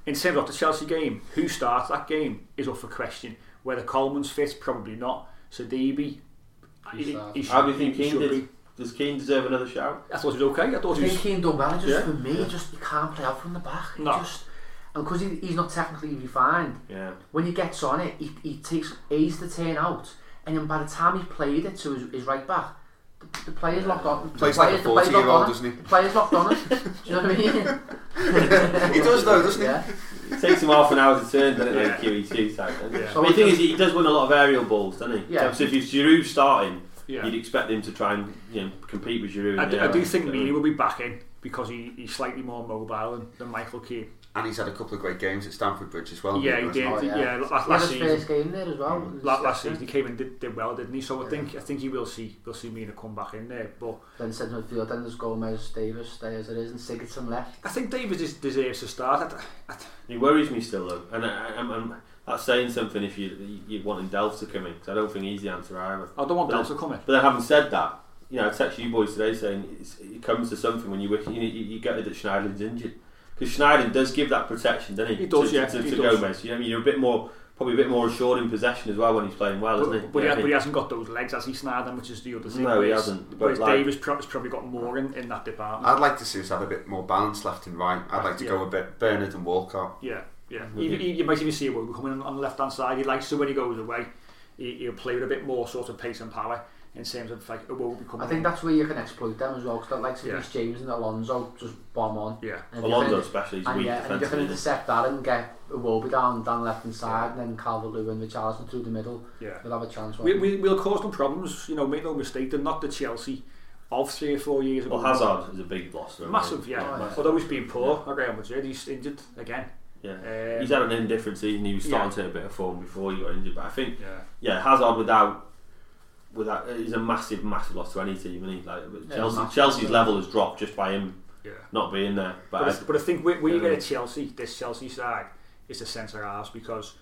in terms of the Chelsea game, who starts that game is up for question. Whether Coleman's fit, probably not. Sidibé, He he, starts. he should, How do you he think Keane should did? Does Keane deserve another shout? I thought he was okay. I thought I he think was. Keane done well. Just Yeah. for me, just you can't play out from the back. He No. Just, and because he, he's not technically refined, Yeah. when he gets on it, he, he takes ages to turn out, and then by the time he played it to his, his right back, the, the player's locked on. the Plays like a 40-year-old, locked on it. doesn't he? The player's locked on it. Do you know what I mean? *laughs* He does though, doesn't he? Yeah. It takes him half an hour to turn, doesn't it? Yeah. Like QE2 type. Yeah. But the thing is, he does win a lot of aerial balls, doesn't he? Yeah. So if he's Giroud starting, Yeah. you'd expect him to try and you know compete with Giroud. I, do, the I do air. think So- Mina will be back in because he, he's slightly more mobile than, than Michael Keane. And he's had a couple of great games at Stamford Bridge as well. Yeah, he did. Oh, yeah. yeah. last, He had last season. first game there as well. La- last season he came in did, did well, didn't he? So I think I think he will see will see Mina come back in there. But Then centre midfield, then there's Gomes, Davies, stay as it is, and Sigurdsson left. I think Davies des- deserves to start. I, I, He worries me still though, and I, I'm, I'm, that's saying something if you you wanting Delph to come in because I don't think he's the answer either. I don't want But- Delph to come in. But then having said that, you know, I texted you boys today saying it's, it comes to something when you you, you, you get it that Schneiderlin's injured because Schneiderlin does give that protection, doesn't he? He does, to, yeah, To, he to does. Gomes, you know, I mean, you're a bit more, probably a bit more assured in possession as well when he's playing well, isn't he? But, but, he, but he hasn't got those legs as he Snyder, which is the other thing. No, he hasn't, but Whereas like- Davies pro- has probably got more in, in that department. I'd like to see us have a bit more balance left and right. I'd like to go a bit Bernard and Walcott. Yeah, yeah. Mm-hmm. You, you, you might even see Iwobi coming on, on the left hand side. He likes to when he goes away. He, he'll play with a bit more sort of pace and power in terms of like Iwobi coming. I think that's where you can exploit them as well, because like Yeah. Reece James and Alonso just bomb on. yeah. And Alonso can- especially, he's and weak yeah, and if you can defensively. intercept that and get Iwobi down down left hand side, and then Calvert Lewin with Richarlison through the middle, Yeah. we'll have a chance. We, won't we? we, we'll cause them problems, you know, make no mistake, they're not the Chelsea of three or four years ago. Well, Hazard is a big loss. Massive, yeah. Oh, yeah. Although he's been poor at Real Madrid, he's injured again. Yeah. Um, He's had an indifferent season. He was starting Yeah. to hit a bit of form before he got injured. But I think, yeah. yeah, Hazard without, without, he's a massive, massive loss to any team. Isn't he? Like Yeah, Chelsea, massive. Chelsea's level has dropped just by him Yeah. not being there. But, But, I, I, but I think when, when you Yeah. get a Chelsea, this Chelsea side, it's the centre halves because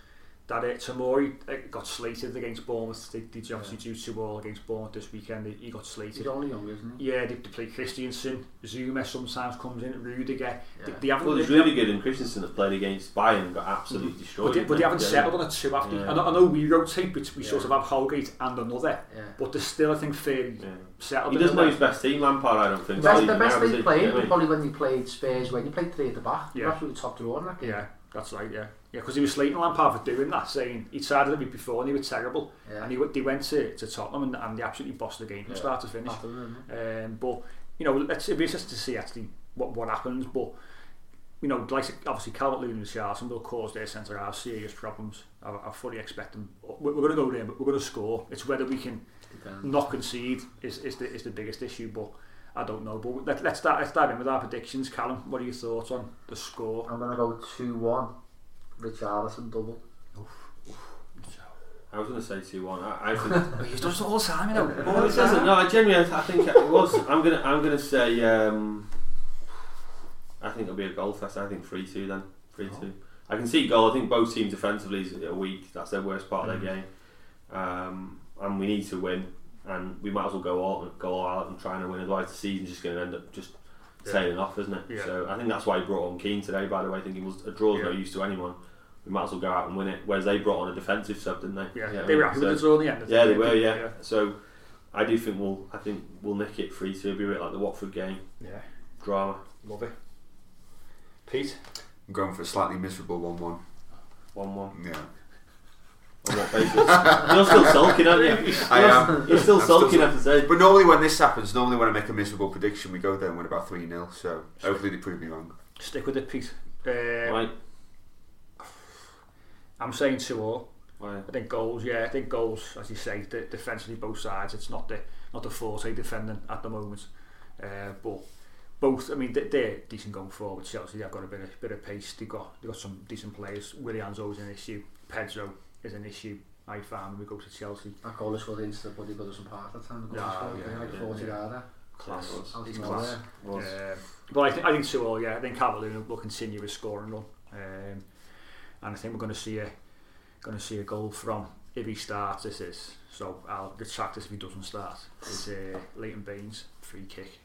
that uh, Tomori uh, got slated against Bournemouth. They, they obviously do two all against Bournemouth this weekend. He, he got slated. He's only young, isn't he? Yeah, they, they play Christensen, Zouma sometimes comes in, Rudiger. They, Yeah. they haven't. well, there's they- really good in Christensen that played against Bayern and got absolutely destroyed. But they, but they haven't Yeah. settled on a too after. Yeah. I, know, I know we rotate, but we Yeah. sort of have Holgate and another. Yeah. But they're still, I think, fairly Yeah. settled. He doesn't know his best team, Lampard. I don't think. The best, Even the best they does played You know what I was probably when you played Spurs when you played three at the back. Yeah. Yeah. Absolutely top drawer in that game. Yeah, that's right. Yeah, yeah, because he was slating Lampard for doing that, saying he'd started the week before and he was terrible, Yeah. and he they went to, to Tottenham and, and they absolutely bossed the game from Yeah. start to finish. Um, but you know, let's it'd be interesting to see actually what what happens. But you know, like obviously Calvert Lewin and will cause their centre half serious problems. I, I fully expect them. We're, we're going to go there, but we're going to score. It's whether we can Depends. not concede is, is the is the biggest issue. But I don't know. But let, let's start let's dive in with our predictions. Callum, what are your thoughts on the score? I'm gonna go two one. Richarlison double. I was going to say two one. I, I *laughs* think He's done this all the time, you know. No, it doesn't. No, I genuinely, I think it was. I'm gonna, I'm gonna say. Um, I think it'll be a goal fest. I think three two then. Three two. I can see goal. I think both teams defensively are weak. That's their worst part of their game. Um, and we need to win. And we might as well go all go all out and try and win. Otherwise, the season's just going to end up just sailing off, isn't it? Yeah. So I think that's why he brought on Keane today. By the way, I think was a draw's no Yeah. use to anyone. We might as well go out and win it. Whereas they brought on a defensive sub, didn't they? Yeah, You know they were mean? happy So- with the draw in the end. Yeah, they think. were. Yeah. So I do think we'll. I think we'll nick it three two. It'll be a bit like the Watford game. yeah. Drama. Love it. Pete, I'm going for a slightly miserable one-one. One one. Yeah. On what basis? You're still sulking, aren't you? I You're- am. You're still I'm still sulking sul- after saying. But normally when this happens, normally when I make a miserable prediction, we go there and win about 3 0. So hopefully they prove me wrong. stick with it, Pete. Uh, Right. I'm saying two all. Why? I think goals, yeah, I think goals, as you say, de- defensively both sides. It's not the not the forte defending at the moment, uh, but both. I mean, they, they're decent going forward. Chelsea, they've got a bit of bit of pace. They got they got some decent players. Willian's always an issue. Pedro is an issue I found when we go to Chelsea. Ac Olis into the bod i bod some part The hand. Yeah, yeah, like 40 yeah. ara. Class. He's class. Um, was. But I, th I think so, yeah. I think Cavalier will continue his scoring run. Um, and I think we're going to see a going to see a goal from if he starts this is so I'll get this if he doesn't start is uh, Leighton Baines free kick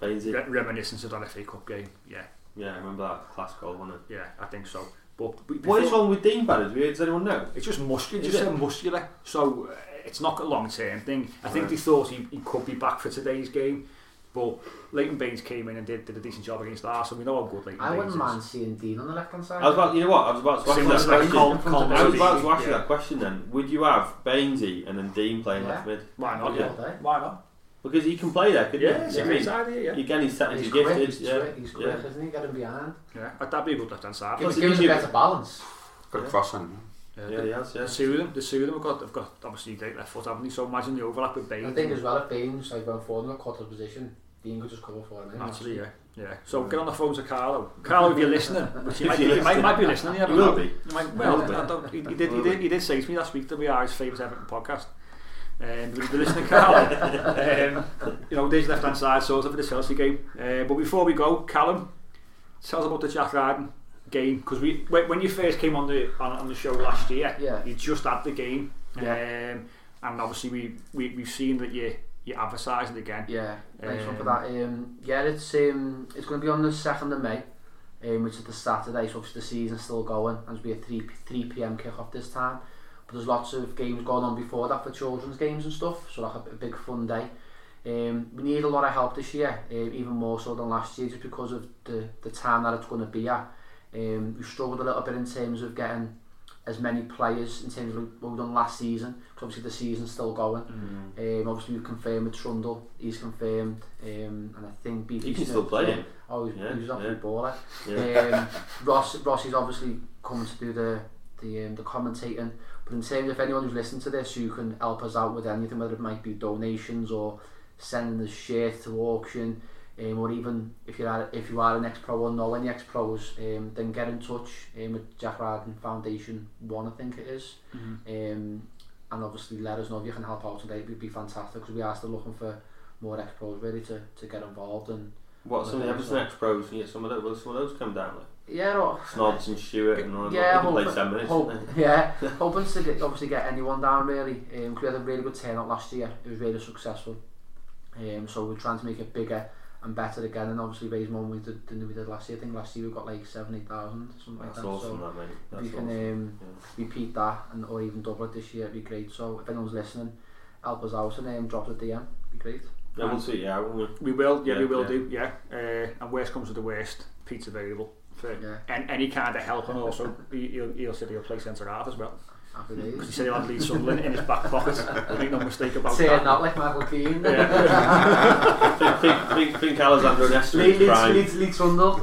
Baines Re reminiscence of that FA Cup game yeah yeah I remember that class goal wasn't it yeah I think so But be- What is wrong with Dean Barrett? Does anyone know? It's just muscular. Just it? muscular. So uh, it's not a long term thing. I think Right. they thought he, he could be back for today's game. But Leighton Baines came in and did, did a decent job against Arsenal. We know how good Leighton I Baines wouldn't is. mind seeing Digne on the left hand side. I was about, you know what? I was about to ask you that question. Col- I Col- I was about to ask you that question then. Would you have Bainesy and then Digne playing Yeah. left mid? Why not? Yeah. Why not? Because he can play there, couldn't Yeah, he? it's You a great idea. Yeah, Again, he's technically He's quick, gifted. he's yeah. quick, he's quick, yeah. isn't he? Get him behind. yeah. That'd be a good left hand side. Gives, it gives gives him a better balance. Got a Yeah. cross on him. Yeah, he has, yeah. The two of them, the two of them have got, have got obviously great left foot, haven't they? So imagine the overlap with Baines. I think as well if Baines like went forward in a quarter position, Digne could just cover for him. Eh? Actually, yeah, yeah. So get on the phone to Carlo. Carlo, if you're listening, *laughs* which you might, you're might, might be listening. You He will know. be. You might, well, Will. I don't, he, he did, he did, he did say to me last week that we are his favourite Everton podcast. Um, but if you're um, you know, there's left hand side sort of for the Chelsea game. Uh, but before we go, Callum, tell us about the Jack Ryden game because we when, when you first came on the on, on the show last year, Yeah. you just had the game, Yeah. um, and obviously we, we we've seen that you you advertised it again. Yeah, thanks Um, for that. Um, yeah, it's um, it's going to be on the second of May, um, which is the Saturday. So obviously the season's still going, and it'll be a three three p.m. kick off this time. There's lots of games going on before that for children's games and stuff. So like a, a big fun day. Um, we need a lot of help this year, um, even more so than last year, just because of the the time that it's going to be at. Um, we struggled a little bit in terms of getting as many players in terms of what we've done last season. Because obviously the season's still going. Um, obviously we've confirmed with Trundle, he's confirmed, um, and I think BP He can still play him. Oh, he's, Yeah, he's not yeah. baller. Yeah. Um, Ross, Rossi's obviously coming to do the the um, the commentating. But in terms of anyone who's listened to this who can help us out with anything, whether it might be donations or sending the shirt to auction, um, or even if you are if you are an ex pro or know any ex pros, um, then get in touch um, with Jack Radden Foundation One, I think it is. Um, and obviously let us know if you can help out today. It would be fantastic because we are still looking for more ex pros ready to, to get involved and What, some of the Everton ex pros, and get some of those, will some of those come down? Like yeah, no, Snods and Stewart and all that. yeah, They can play hope- 10 minutes. hope- yeah, *laughs* hoping to get, obviously get anyone down really. Um, 'cause we had a really good turnout last year. It was really successful. Um, so we're trying to make it bigger and better again, and obviously raise more money than than we did last year. I think last year we got like seven, eight thousand, something like that. awesome, so that, mate. if we can awesome. um, repeat that and or even double it this year, it'd be great. So if anyone's listening, help us out and um, drop a DM. Be great. Yeah, we'll see, yeah, won't we? We will, yeah, we will yeah. do, yeah. Uh, and worst comes to the worst, pizza available. For Yeah. an, any kind of help, and also he, he'll, he'll say he'll play centre half as well. Because he said he'll have Leeds Sunderland in his back pocket. Make no mistake about Say it that. not like Michael Keane. think, think, think, think Alessandro Nesta in his Leeds, prime. Leeds, Leeds Rundle.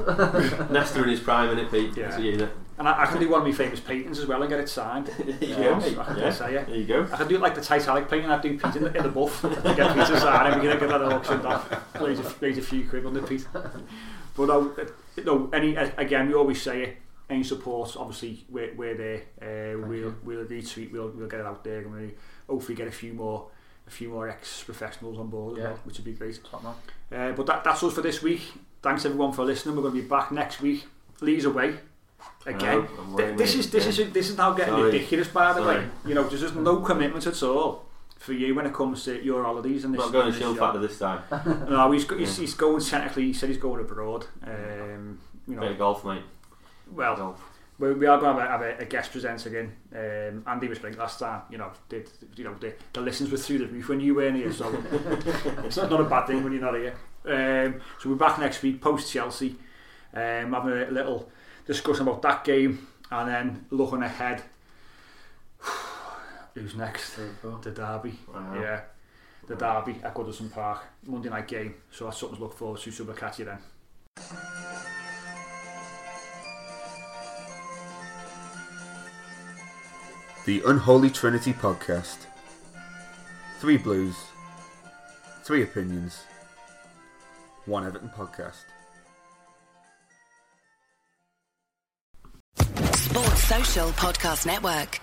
Nesta in his prime, innit, Pete? Yeah. That's a unit. And I, I can do one of my famous paintings as well and get it signed. There *laughs* you Yeah, go. I can Yeah, say it. There you go. I could do it like the Titanic painting. I'd do Pete in the, in the buff. *laughs* get Pete to sign him. We can get that auctioned off. Raise a, raise a few quid on the Pete. But no, uh, no, any again, we always say it. Any support, obviously, we're, we're there. Uh, we'll we'll retweet. We'll we'll get it out there, and we hopefully get a few more a few more ex professionals on board as Yeah. well, which would be great. Top man. Uh, but that, that's us for this week. Thanks everyone for listening. We're going to be back next week. Lee's away again. know, Th- this is this Yeah. is this is now getting Sorry. ridiculous. By the way, you know, there's just no commitment at all for you when it comes to your holidays and this. Not going to Shield Factor this time. *laughs* no, he's, he's, he's going technically. He said he's going abroad. Um, you know, Bit of golf, mate. Well, golf. We, we are going to have a, have a, a guest presenter again. Um, Andy was playing last time. You know, did you know the, the listens were through the roof when you weren't here. So *laughs* it's not, not a bad thing when you're not here. Um, so we're back next week post Chelsea, um, having a little discussion about that game and then looking ahead Who's next? There. The derby. Wow. Yeah, the derby at Goodison Park, Monday night game. So that's something to look forward to. So we'll catch you then. The Unholy Trinity Podcast. Three blues, three opinions, one Everton podcast. Sports Social Podcast Network.